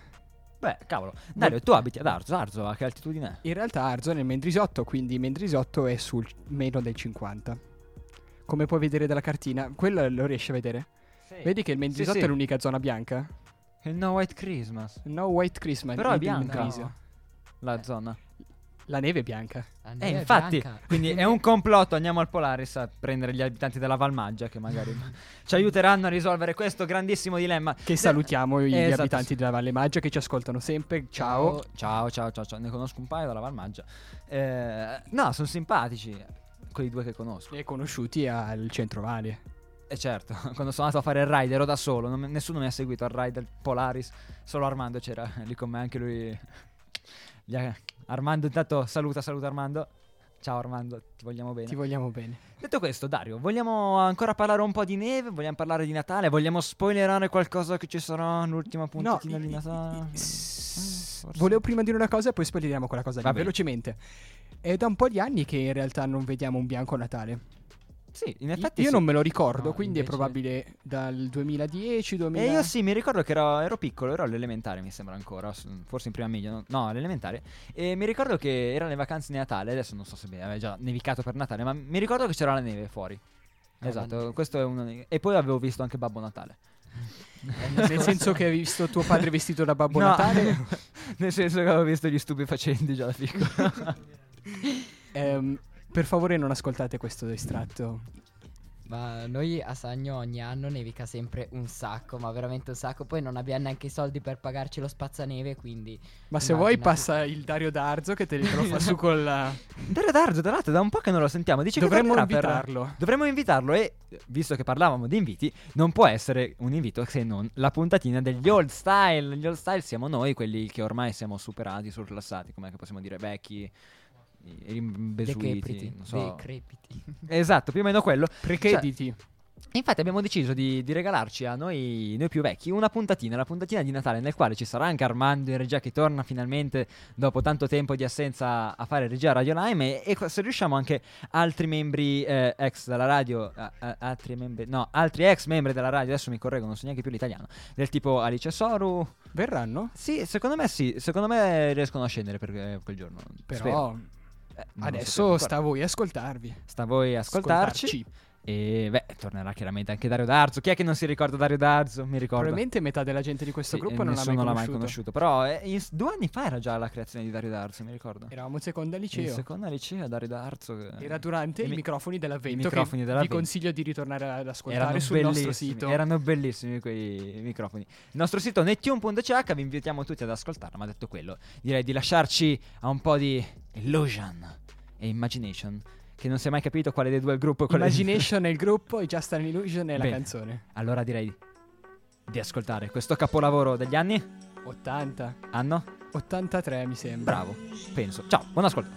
[SPEAKER 1] Beh, cavolo. Dario, tu abiti ad Arzo. Arzo a che altitudine è?
[SPEAKER 7] In realtà Arzo è nel Mendrisotto, quindi Mendrisotto è sul meno del 50. Come puoi vedere dalla cartina, quello lo riesci a vedere?
[SPEAKER 1] Sì.
[SPEAKER 7] Vedi che il Mendrisotto
[SPEAKER 1] Sì, sì.
[SPEAKER 7] è l'unica zona bianca?
[SPEAKER 1] Il No White Christmas.
[SPEAKER 7] No White Christmas.
[SPEAKER 1] Però è
[SPEAKER 7] il
[SPEAKER 1] bianca
[SPEAKER 7] Indonesian.
[SPEAKER 1] la zona.
[SPEAKER 7] La neve è bianca.
[SPEAKER 1] Eh, infatti, *laughs* quindi è un complotto. Andiamo al Polaris a prendere gli abitanti della Valmaggia che magari *laughs* ci aiuteranno a risolvere questo grandissimo dilemma.
[SPEAKER 7] Che salutiamo gli
[SPEAKER 1] Esatto.
[SPEAKER 7] abitanti della Valle Maggia che ci ascoltano sempre. Ciao.
[SPEAKER 1] Ciao, ciao, ciao, ciao. Ne conosco un paio dalla Valmaggia. Eh, no, sono simpatici. Quei due che conosco.
[SPEAKER 7] Hai conosciuti al centro Vale.
[SPEAKER 1] E certo, *laughs* quando sono andato a fare il ride ero da solo, non nessuno mi ha seguito al ride del Polaris, solo Armando c'era *laughs* lì con me, anche lui. *laughs* Armando, intanto saluta, saluta Armando. Ciao Armando, ti vogliamo bene.
[SPEAKER 7] Ti vogliamo bene.
[SPEAKER 1] Detto questo, Dario, vogliamo ancora parlare un po' di neve? Vogliamo parlare di Natale? Vogliamo spoilerare qualcosa che ci sarà l'ultima puntatina di Natale?
[SPEAKER 7] Volevo prima dire una cosa e poi spoileriamo quella cosa lì, velocemente. È da un po' di anni che in realtà non vediamo un bianco Natale.
[SPEAKER 1] Sì, in effetti
[SPEAKER 7] Io
[SPEAKER 1] sì.
[SPEAKER 7] non me lo ricordo,
[SPEAKER 1] No,
[SPEAKER 7] quindi
[SPEAKER 1] invece-
[SPEAKER 7] è probabile dal 2010, 2000...
[SPEAKER 1] E io sì, mi ricordo che ero, ero piccolo, ero all'elementare mi sembra ancora, forse in prima media, no, no, all'elementare. E mi ricordo che erano le vacanze di Natale, adesso non so se aveva già nevicato per Natale, ma mi ricordo che c'era la neve fuori.
[SPEAKER 16] Ah,
[SPEAKER 1] esatto,
[SPEAKER 16] ma-
[SPEAKER 1] questo è uno dei- E poi avevo visto anche Babbo Natale. *laughs*
[SPEAKER 7] Nel senso che hai visto tuo padre vestito da Babbo
[SPEAKER 1] No,
[SPEAKER 7] Natale? *laughs*
[SPEAKER 1] Nel senso che avevo visto gli stupefacenti già da piccolo.
[SPEAKER 7] Ehm, per favore non ascoltate questo estratto.
[SPEAKER 16] Ma noi a Sagno ogni anno nevica sempre un sacco, ma veramente un sacco. Poi non abbiamo neanche i soldi per pagarci lo spazzaneve, quindi...
[SPEAKER 7] Ma se vuoi passa il Dario Darzo che te lo fa su *laughs* con la...
[SPEAKER 1] Dario Darzo, tra l'altro, da un po' che non lo sentiamo. Dice che
[SPEAKER 7] Dovremmo
[SPEAKER 1] per-
[SPEAKER 7] invitarlo.
[SPEAKER 1] Dovremmo invitarlo e, visto che parlavamo di inviti, non può essere un invito se non la puntatina degli old style. Gli old style siamo noi, quelli che ormai siamo superati, surclassati, come che possiamo dire, vecchi, rimbesuiti,
[SPEAKER 16] Decrepiti,
[SPEAKER 1] non so.
[SPEAKER 16] decrepiti. *laughs*
[SPEAKER 1] Esatto, più o meno quello.
[SPEAKER 7] Precrediti.
[SPEAKER 1] Cioè, Infatti abbiamo deciso di, di regalarci a noi, noi più vecchi una puntatina, la puntatina di Natale nel quale ci sarà anche Armando in regia che torna finalmente dopo tanto tempo di assenza a fare regia a Radio Lime e, e se riusciamo anche altri membri eh, ex della radio, a- a- altri membri, no, altri ex membri della radio, adesso mi correggo, non so neanche più l'italiano, del tipo Alice Soru.
[SPEAKER 7] Verranno?
[SPEAKER 1] Sì, secondo me sì, secondo me riescono a scendere per eh, quel giorno.
[SPEAKER 7] Però
[SPEAKER 1] Spero. Eh,
[SPEAKER 7] adesso sta a voi ascoltarvi.
[SPEAKER 1] Sta a voi ascoltarci.
[SPEAKER 7] Ascoltarci.
[SPEAKER 1] E beh, tornerà chiaramente anche Dario Darzo. Chi è che non si ricorda Dario Darzo? Mi ricordo.
[SPEAKER 7] Probabilmente metà della gente di questo
[SPEAKER 1] Sì,
[SPEAKER 7] gruppo non l'ha mai conosciuto.
[SPEAKER 1] conosciuto. Però eh, in- due anni fa era già la creazione di Dario Darzo, mi ricordo.
[SPEAKER 7] Eravamo in seconda
[SPEAKER 1] In
[SPEAKER 7] liceo.
[SPEAKER 1] seconda liceo Dario Darzo. che-
[SPEAKER 7] Era durante
[SPEAKER 1] i mi-
[SPEAKER 7] microfoni dell'avvento
[SPEAKER 1] i microfoni dell'Avvento.
[SPEAKER 7] vi consiglio di ritornare ad ascoltare
[SPEAKER 1] Erano
[SPEAKER 7] sul nostro sito.
[SPEAKER 1] Erano bellissimi quei microfoni. Il nostro sito nettune.ch vi invitiamo tutti ad ascoltarlo. Ma detto quello, direi di lasciarci a un po' di illusion e imagination. Che non si è mai capito quale dei due è il gruppo. quale-
[SPEAKER 7] Imagination è il gruppo e Just an Illusion è la
[SPEAKER 1] Bene.
[SPEAKER 7] canzone.
[SPEAKER 1] Allora direi di ascoltare questo capolavoro degli anni.
[SPEAKER 7] 80.
[SPEAKER 1] Anno?
[SPEAKER 7] 83 mi sembra.
[SPEAKER 1] Bravo, penso. Ciao, buon ascolto.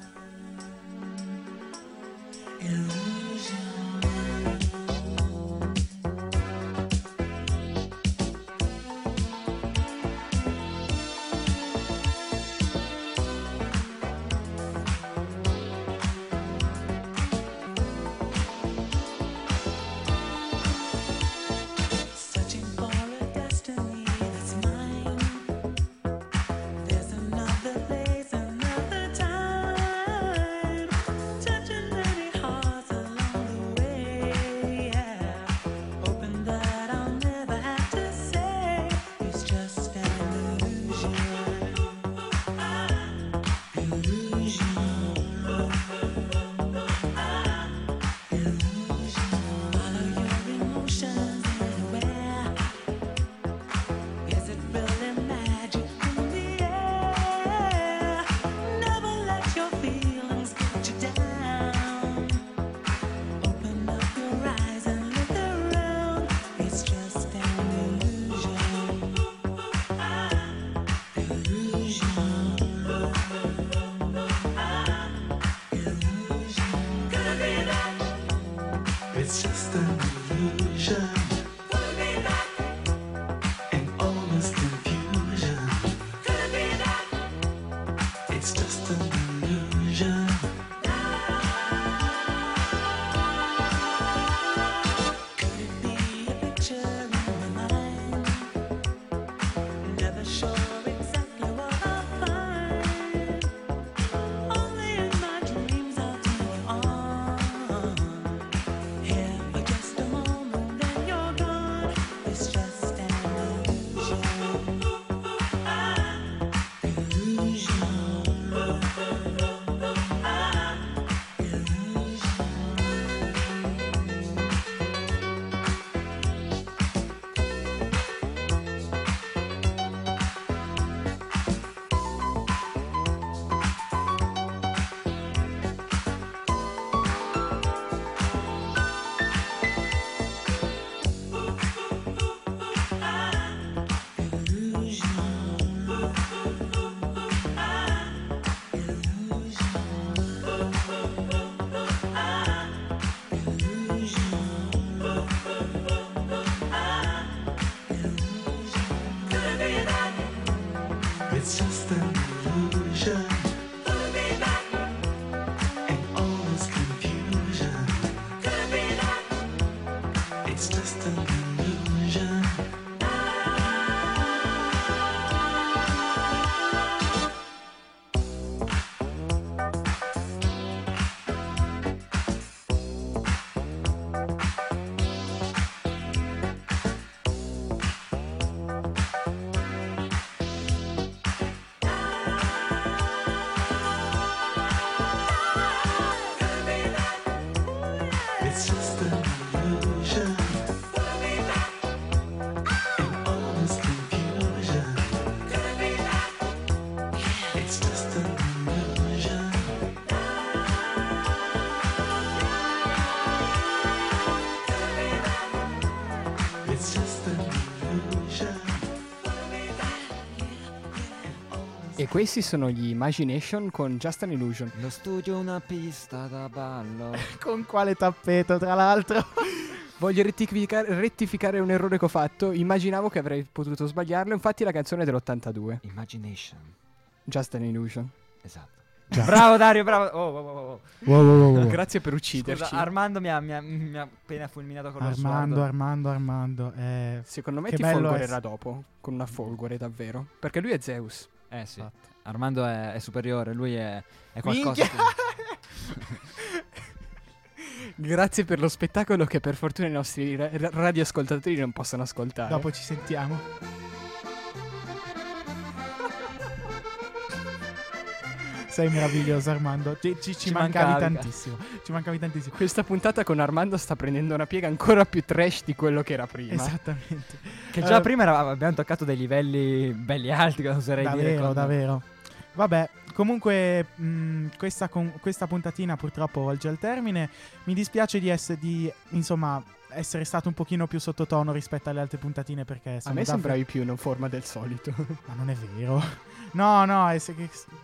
[SPEAKER 7] Questi sono gli Imagination con Just an Illusion.
[SPEAKER 1] Lo studio è una pista da ballo. *laughs*
[SPEAKER 2] Con quale tappeto, tra l'altro? *laughs*
[SPEAKER 7] Voglio rettificare, rettificare un errore che ho fatto. Immaginavo che avrei potuto sbagliarlo. Infatti, la canzone è dell'82.
[SPEAKER 1] Imagination.
[SPEAKER 7] Just an Illusion.
[SPEAKER 1] Esatto.
[SPEAKER 2] Già.
[SPEAKER 1] Bravo Dario, bravo. Oh, oh, oh, oh.
[SPEAKER 2] Wow, wow, wow, wow.
[SPEAKER 7] Grazie per ucciderci.
[SPEAKER 1] Scusa, Armando mi ha, mi ha- mi ha appena fulminato con lo
[SPEAKER 2] Armando,
[SPEAKER 1] sguardo.
[SPEAKER 2] Armando, Armando. eh,
[SPEAKER 7] Secondo me ti folgorerà
[SPEAKER 2] ess-
[SPEAKER 7] dopo. Con una folgore, davvero. Perché lui è Zeus.
[SPEAKER 1] Eh sì. Armando è, è superiore, lui è, è qualcosa. *laughs*
[SPEAKER 7] Grazie per lo spettacolo che per fortuna i nostri ra- radioascoltatori non possono ascoltare.
[SPEAKER 2] Dopo ci sentiamo. Sei meraviglioso Armando, ci, ci- ci
[SPEAKER 7] Ci
[SPEAKER 2] mancavi
[SPEAKER 7] mancavi.
[SPEAKER 2] tantissimo, ci mancavi tantissimo.
[SPEAKER 7] Questa puntata con Armando sta prendendo una piega ancora più trash di quello che era prima.
[SPEAKER 2] Esattamente.
[SPEAKER 1] Che già
[SPEAKER 2] Eh,
[SPEAKER 1] prima era- abbiamo toccato dei livelli belli alti, cosa oserei dire.
[SPEAKER 2] Davvero,
[SPEAKER 1] con-
[SPEAKER 2] davvero. Vabbè, comunque mh, questa, con- questa puntatina purtroppo volge al termine. Mi dispiace di essere, di, insomma, essere stato un pochino più sottotono rispetto alle altre puntatine perché
[SPEAKER 7] A me
[SPEAKER 2] davvero-
[SPEAKER 7] sembravi più in forma del solito.
[SPEAKER 2] Ma non è vero. *laughs* No, no, è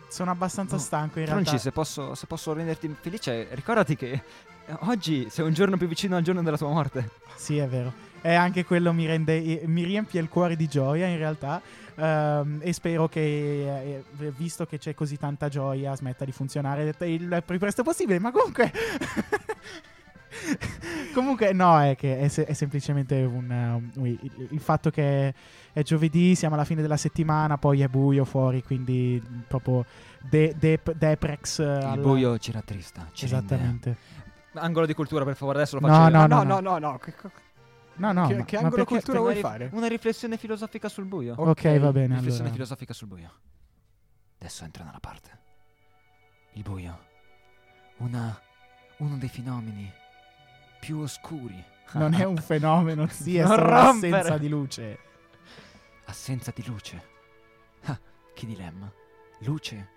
[SPEAKER 2] sono abbastanza stanco in
[SPEAKER 1] Tronci,
[SPEAKER 2] realtà.
[SPEAKER 1] se posso, se posso renderti felice, ricordati che eh, oggi sei un giorno più vicino al giorno della tua morte.
[SPEAKER 2] Sì, è vero. E anche quello mi rende mi riempie il cuore di gioia in realtà. Ehm, e spero che, eh, visto che c'è così tanta gioia, smetta di funzionare il più presto possibile. Ma comunque. *laughs* comunque, no, è che è, se- è semplicemente un. um, ui, il, il fatto che è giovedì, siamo alla fine della settimana, poi è buio fuori, quindi proprio de- dep- deprex. eh,
[SPEAKER 1] Il
[SPEAKER 2] alla-
[SPEAKER 1] buio ci rattrista. Ci
[SPEAKER 2] Esattamente.
[SPEAKER 1] rende- Angolo di cultura, per favore, adesso lo
[SPEAKER 2] No,
[SPEAKER 1] faccio. io.
[SPEAKER 2] no,
[SPEAKER 7] no,
[SPEAKER 2] no,
[SPEAKER 7] no, no, no. Che,
[SPEAKER 2] No, no,
[SPEAKER 7] che,
[SPEAKER 2] ma-
[SPEAKER 7] che angolo cultura vuoi fare?
[SPEAKER 1] Una riflessione filosofica sul buio.
[SPEAKER 2] Ok, va bene.
[SPEAKER 1] Riflessione
[SPEAKER 2] allora.
[SPEAKER 1] filosofica sul buio. Adesso entra nella parte. Il buio. Una, uno dei fenomeni più oscuri.
[SPEAKER 2] Non è un *laughs* fenomeno, sì, è solo l'assenza di luce.
[SPEAKER 1] Assenza di luce. Ah, che dilemma. Luce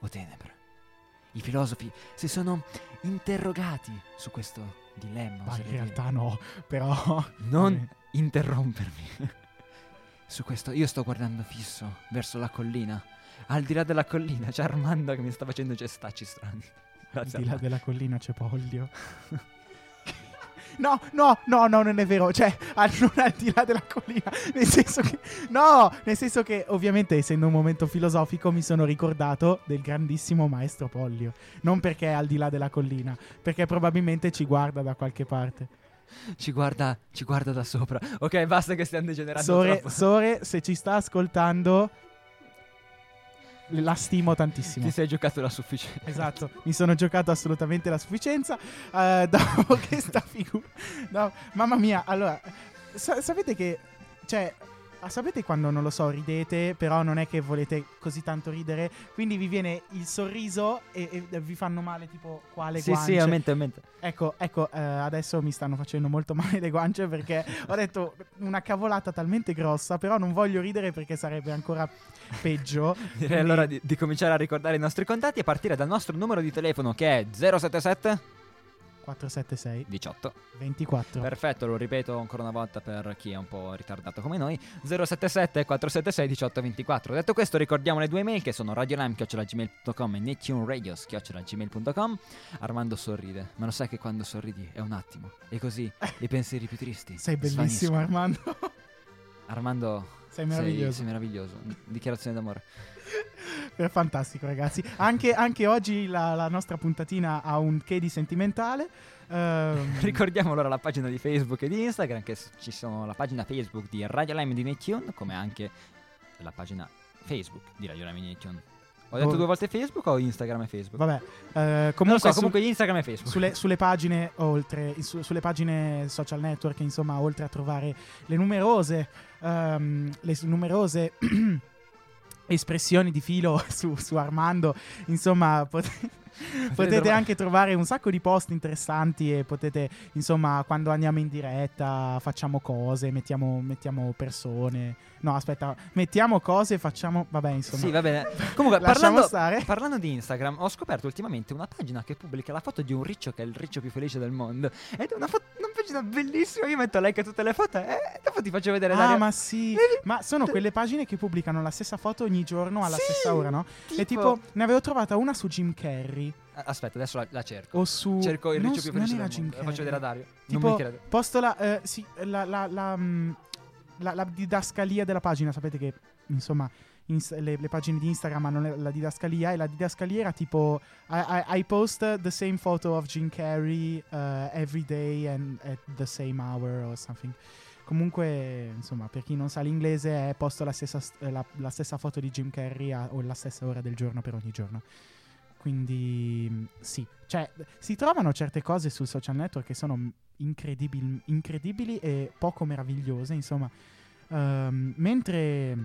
[SPEAKER 1] o tenebre? I filosofi si sono interrogati su questo dilemma.
[SPEAKER 2] Ma in
[SPEAKER 1] dire.
[SPEAKER 2] realtà no, però... *laughs*
[SPEAKER 1] Non *laughs* interrompermi. Su questo io sto guardando fisso verso la collina. Al di là della collina c'è Armando che mi sta facendo gestacci strani.
[SPEAKER 2] Al
[SPEAKER 1] Grazie.
[SPEAKER 2] di là della collina c'è Pollio. No, no, no, no, non è vero. Cioè, al- *laughs* non al di là della collina. Nel senso che. No, nel senso che, ovviamente, essendo un momento filosofico, mi sono ricordato del grandissimo maestro Pollio. Non perché è al di là della collina, perché probabilmente ci guarda da qualche parte.
[SPEAKER 1] Ci guarda, ci guarda da sopra. Ok, basta che stiamo degenerando
[SPEAKER 2] Sore. Sore, se ci sta ascoltando, la stimo tantissimo.
[SPEAKER 1] Ti sei giocato la sufficienza.
[SPEAKER 2] Esatto, mi sono giocato assolutamente la sufficienza. eh, *laughs* dopo che sta figura. no, mamma mia, allora, sa- sapete che. Cioè. Ah, Sapete quando non lo so, ridete, però non è che volete così tanto ridere, quindi vi viene il sorriso e, e vi fanno male tipo qua le
[SPEAKER 1] Sì,
[SPEAKER 2] guance.
[SPEAKER 1] sì, aumenta, aumenta.
[SPEAKER 2] Ecco, ecco, eh, adesso mi stanno facendo molto *laughs* male le guance perché ho detto una cavolata talmente grossa, però non voglio ridere perché sarebbe ancora peggio. *laughs*
[SPEAKER 1] Direi
[SPEAKER 2] Quindi-
[SPEAKER 1] allora di, di cominciare a ricordare i nostri contatti a partire dal nostro numero di telefono che è 077
[SPEAKER 2] 476
[SPEAKER 1] 18
[SPEAKER 2] 24.
[SPEAKER 1] Perfetto, lo ripeto ancora una volta per chi è un po' ritardato come noi 077 476 1824 Detto questo ricordiamo le due mail che sono radiolime.gmail.com e nettuneradio.gmail.com Armando sorride, ma lo sai che quando sorridi è un attimo e così *laughs* i pensieri più tristi
[SPEAKER 2] Sei bellissimo,
[SPEAKER 1] svaniscono.
[SPEAKER 2] Armando.
[SPEAKER 1] Armando
[SPEAKER 2] Sei meraviglioso.
[SPEAKER 1] Sei meraviglioso. Dichiarazione d'amore. *laughs*
[SPEAKER 2] È fantastico, ragazzi. Anche, anche oggi la, la nostra puntatina ha un che di sentimentale. Ehm, *laughs*
[SPEAKER 1] Ricordiamo allora la pagina di Facebook e di Instagram, che ci sono la pagina Facebook di Radio Lime di Nation, come anche la pagina Facebook di Radio Lime di Nation. Ho detto
[SPEAKER 2] Oh.
[SPEAKER 1] due volte Facebook o Instagram e Facebook?
[SPEAKER 2] Vabbè, eh, comunque,
[SPEAKER 1] so,
[SPEAKER 2] su-
[SPEAKER 1] comunque Instagram e Facebook.
[SPEAKER 2] Sulle, sulle pagine oltre, su- sulle pagine social network, insomma, oltre a trovare le numerose, ehm, le numerose *clears throat* espressioni di filo *laughs* su, su Armando, insomma, pot- *laughs* potete
[SPEAKER 1] trovare-
[SPEAKER 2] anche trovare un sacco di post interessanti e potete, insomma, quando andiamo in diretta facciamo cose, mettiamo, mettiamo persone. No, aspetta, mettiamo cose, facciamo, vabbè, insomma.
[SPEAKER 1] Sì, va bene. *laughs* Comunque, parlando, parlando di Instagram, ho scoperto ultimamente una pagina che pubblica la foto di un riccio che è il riccio più felice del mondo. Ed è una, fo- una pagina bellissima. Io metto like a tutte le foto e dopo ti faccio vedere
[SPEAKER 2] Ah,
[SPEAKER 1] Dario.
[SPEAKER 2] ma sì. Ma sono quelle pagine che pubblicano la stessa foto ogni giorno alla
[SPEAKER 1] Sì,
[SPEAKER 2] stessa ora, no? E
[SPEAKER 1] tipo-
[SPEAKER 2] tipo, ne avevo trovata una su Jim Carrey.
[SPEAKER 1] Aspetta, adesso la, la cerco.
[SPEAKER 2] O su.
[SPEAKER 1] Cerco il
[SPEAKER 2] non
[SPEAKER 1] riccio più felice
[SPEAKER 2] non Jim
[SPEAKER 1] mondo. La faccio
[SPEAKER 2] Carrey.
[SPEAKER 1] vedere a Dario.
[SPEAKER 2] Tipo,
[SPEAKER 1] non mi crede.
[SPEAKER 2] posto la. eh, sì, la, la, la, mm, la- la didascalia della pagina. Sapete che, insomma. Ins- le, le pagine di Instagram hanno la didascalia e la didascalia era tipo I, I- I post the same photo of Jim Carrey uh, every day and at the same hour or something. Comunque insomma per chi non sa l'inglese è posto la stessa, st- la, la stessa foto di Jim Carrey a, o la stessa ora del giorno per ogni giorno. Quindi sì cioè si trovano certe cose sul social network che sono mh, incredibil- incredibili e poco meravigliose insomma. Ehm, mentre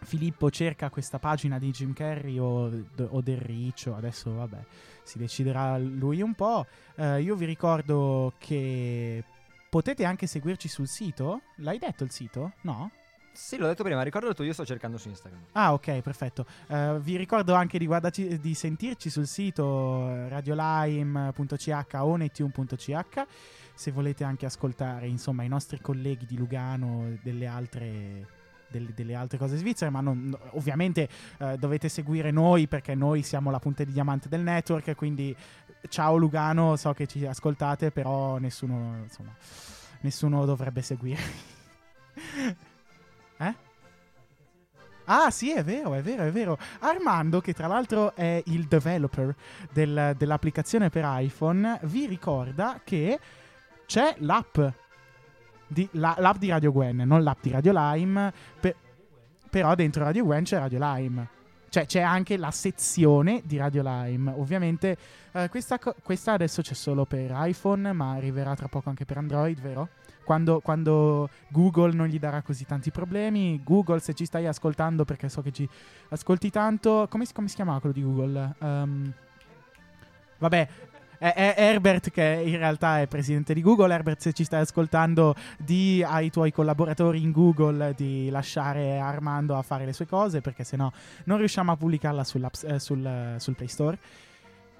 [SPEAKER 2] Filippo cerca questa pagina di Jim Carrey o, o del Riccio, adesso vabbè, si deciderà lui un po'. Eh, io vi ricordo che potete anche seguirci sul sito. L'hai detto il sito? No?
[SPEAKER 1] Sì, l'ho detto prima, ricordo il tuo, io sto cercando su Instagram.
[SPEAKER 2] Ah, ok, perfetto. Eh, vi ricordo anche di, guardarci- di sentirci sul sito eh, radiolime.ch o netune.ch se volete anche ascoltare insomma i nostri colleghi di Lugano delle altre delle, delle altre cose svizzere, ma non- no- ovviamente eh, dovete seguire noi perché noi siamo la punta di diamante del network, quindi ciao Lugano, so che ci ascoltate, però nessuno, insomma, nessuno dovrebbe seguire. *laughs* eh? Ah sì, è vero, è vero, è vero. Armando, che tra l'altro è il developer del- dell'applicazione per iPhone, vi ricorda che c'è l'app di, la- l'app di Radio Gwen, non l'app di Radio Lime, pe- però dentro Radio Gwen c'è Radio Lime. Cioè c'è anche la sezione di Radio Lime. Ovviamente eh, questa, questa adesso c'è solo per iPhone, ma arriverà tra poco anche per Android, vero? Quando, quando Google non gli darà così tanti problemi. Google, se ci stai ascoltando, perché so che ci ascolti tanto. Come, come si chiama quello di Google? Ehm, vabbè, è, è Herbert che in realtà è presidente di Google. Herbert, se ci stai ascoltando, di ai tuoi collaboratori in Google di lasciare Armando a fare le sue cose, perché sennò non riusciamo a pubblicarla eh, sul, sul Play Store.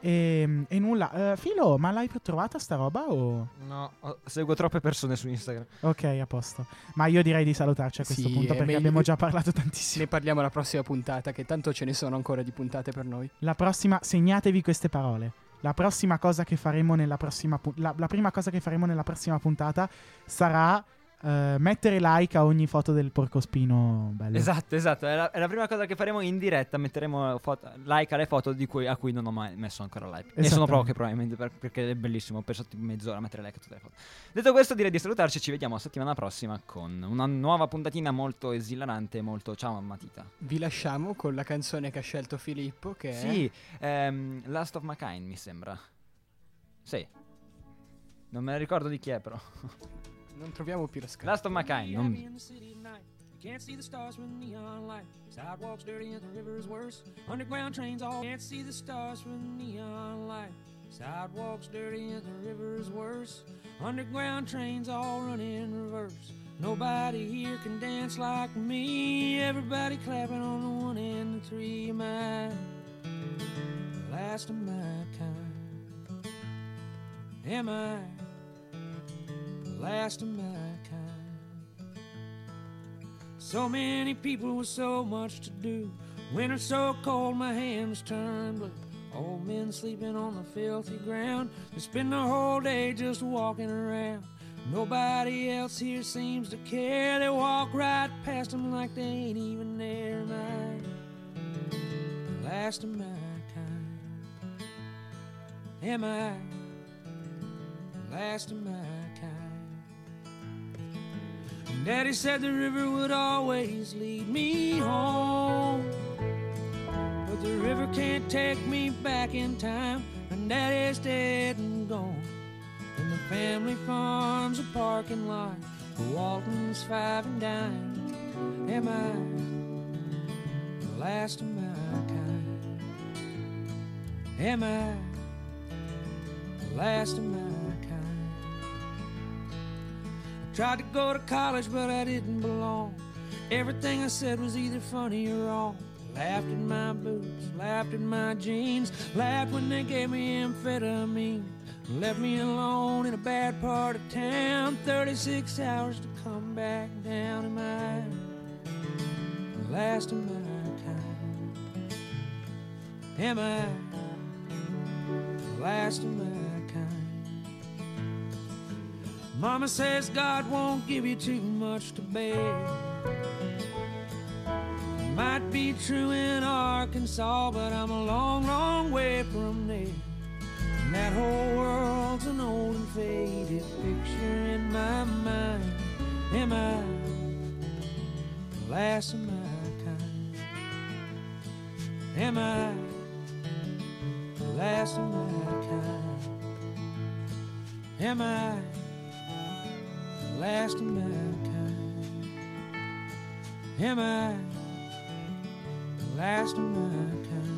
[SPEAKER 2] E, e nulla, Eh, Filo, ma l'hai trovata sta roba o...
[SPEAKER 1] No, seguo troppe persone su Instagram.
[SPEAKER 2] Ok, a posto. Ma io direi di salutarci a questo
[SPEAKER 7] Sì,
[SPEAKER 2] punto perché
[SPEAKER 7] meglio-
[SPEAKER 2] abbiamo già parlato tantissimo.
[SPEAKER 7] Ne parliamo la prossima puntata, che tanto ce ne sono ancora di puntate per noi.
[SPEAKER 2] La prossima, segnatevi queste parole. La prossima cosa che faremo nella prossima pu- la, la prima cosa che faremo nella prossima puntata sarà eh, mettere like a ogni foto del porcospino bello.
[SPEAKER 1] Esatto, esatto. È la, è la prima cosa che faremo in diretta. Metteremo foto- like alle foto di cui- a cui non ho mai messo ancora like. Ne sono
[SPEAKER 2] Esattamente.
[SPEAKER 1] poche, probabilmente, per- perché è bellissimo. Ho perso tipo mezz'ora a mettere like a tutte le foto. Detto questo, direi di salutarci. Ci vediamo la settimana prossima con una nuova puntatina molto esilarante. Molto ciao, Matita.
[SPEAKER 7] Vi lasciamo con la canzone che ha scelto Filippo, che è...
[SPEAKER 1] Sì, ehm, Last of My Kind, mi sembra. Sì. Non me ne ricordo di chi è, però. *laughs*
[SPEAKER 7] Non troviamo più la scala.
[SPEAKER 1] Last of My Kind. non-
[SPEAKER 15] in the city tonight. You can't see the stars from the neon light. Sidewalks dirty and the river's worse. Underground trains all can't see the stars from the neon light. Sidewalks dirty and the river's worse. Underground trains all run in reverse. Nobody here can dance like me. Everybody clapping on the one and the three. Am I last of my kind? Am I the last of my kind? So many people with so much to do. Winter so cold, my hands turn blue. Old men sleeping on the filthy ground. They spend the whole day just walking around. Nobody else here seems to care. They walk right past them like they ain't even there. Am I last of my kind? Am I last of my Daddy said the river would always lead me home. But the river can't take me back in time. And Daddy's dead and gone. And the family farm's a parking lot. for Walton's five and dime. Am I the last of my kind? Am I the last of my tried to go to college, but I didn't belong. Everything I said was either funny or wrong. Laughed at my boots, laughed at my jeans, laughed when they gave me amphetamine. Left me alone in a bad part of town. 36 hours to come back down. Am I the last of my kind? Am I the last of my Mama says God won't give you too much to bear. Might be true in Arkansas, but I'm a long, long way from there. And that whole world's an old and faded picture in my mind. Am I the last of my kind? Am I the last of my kind? Am I last of? Am I the last of my kind?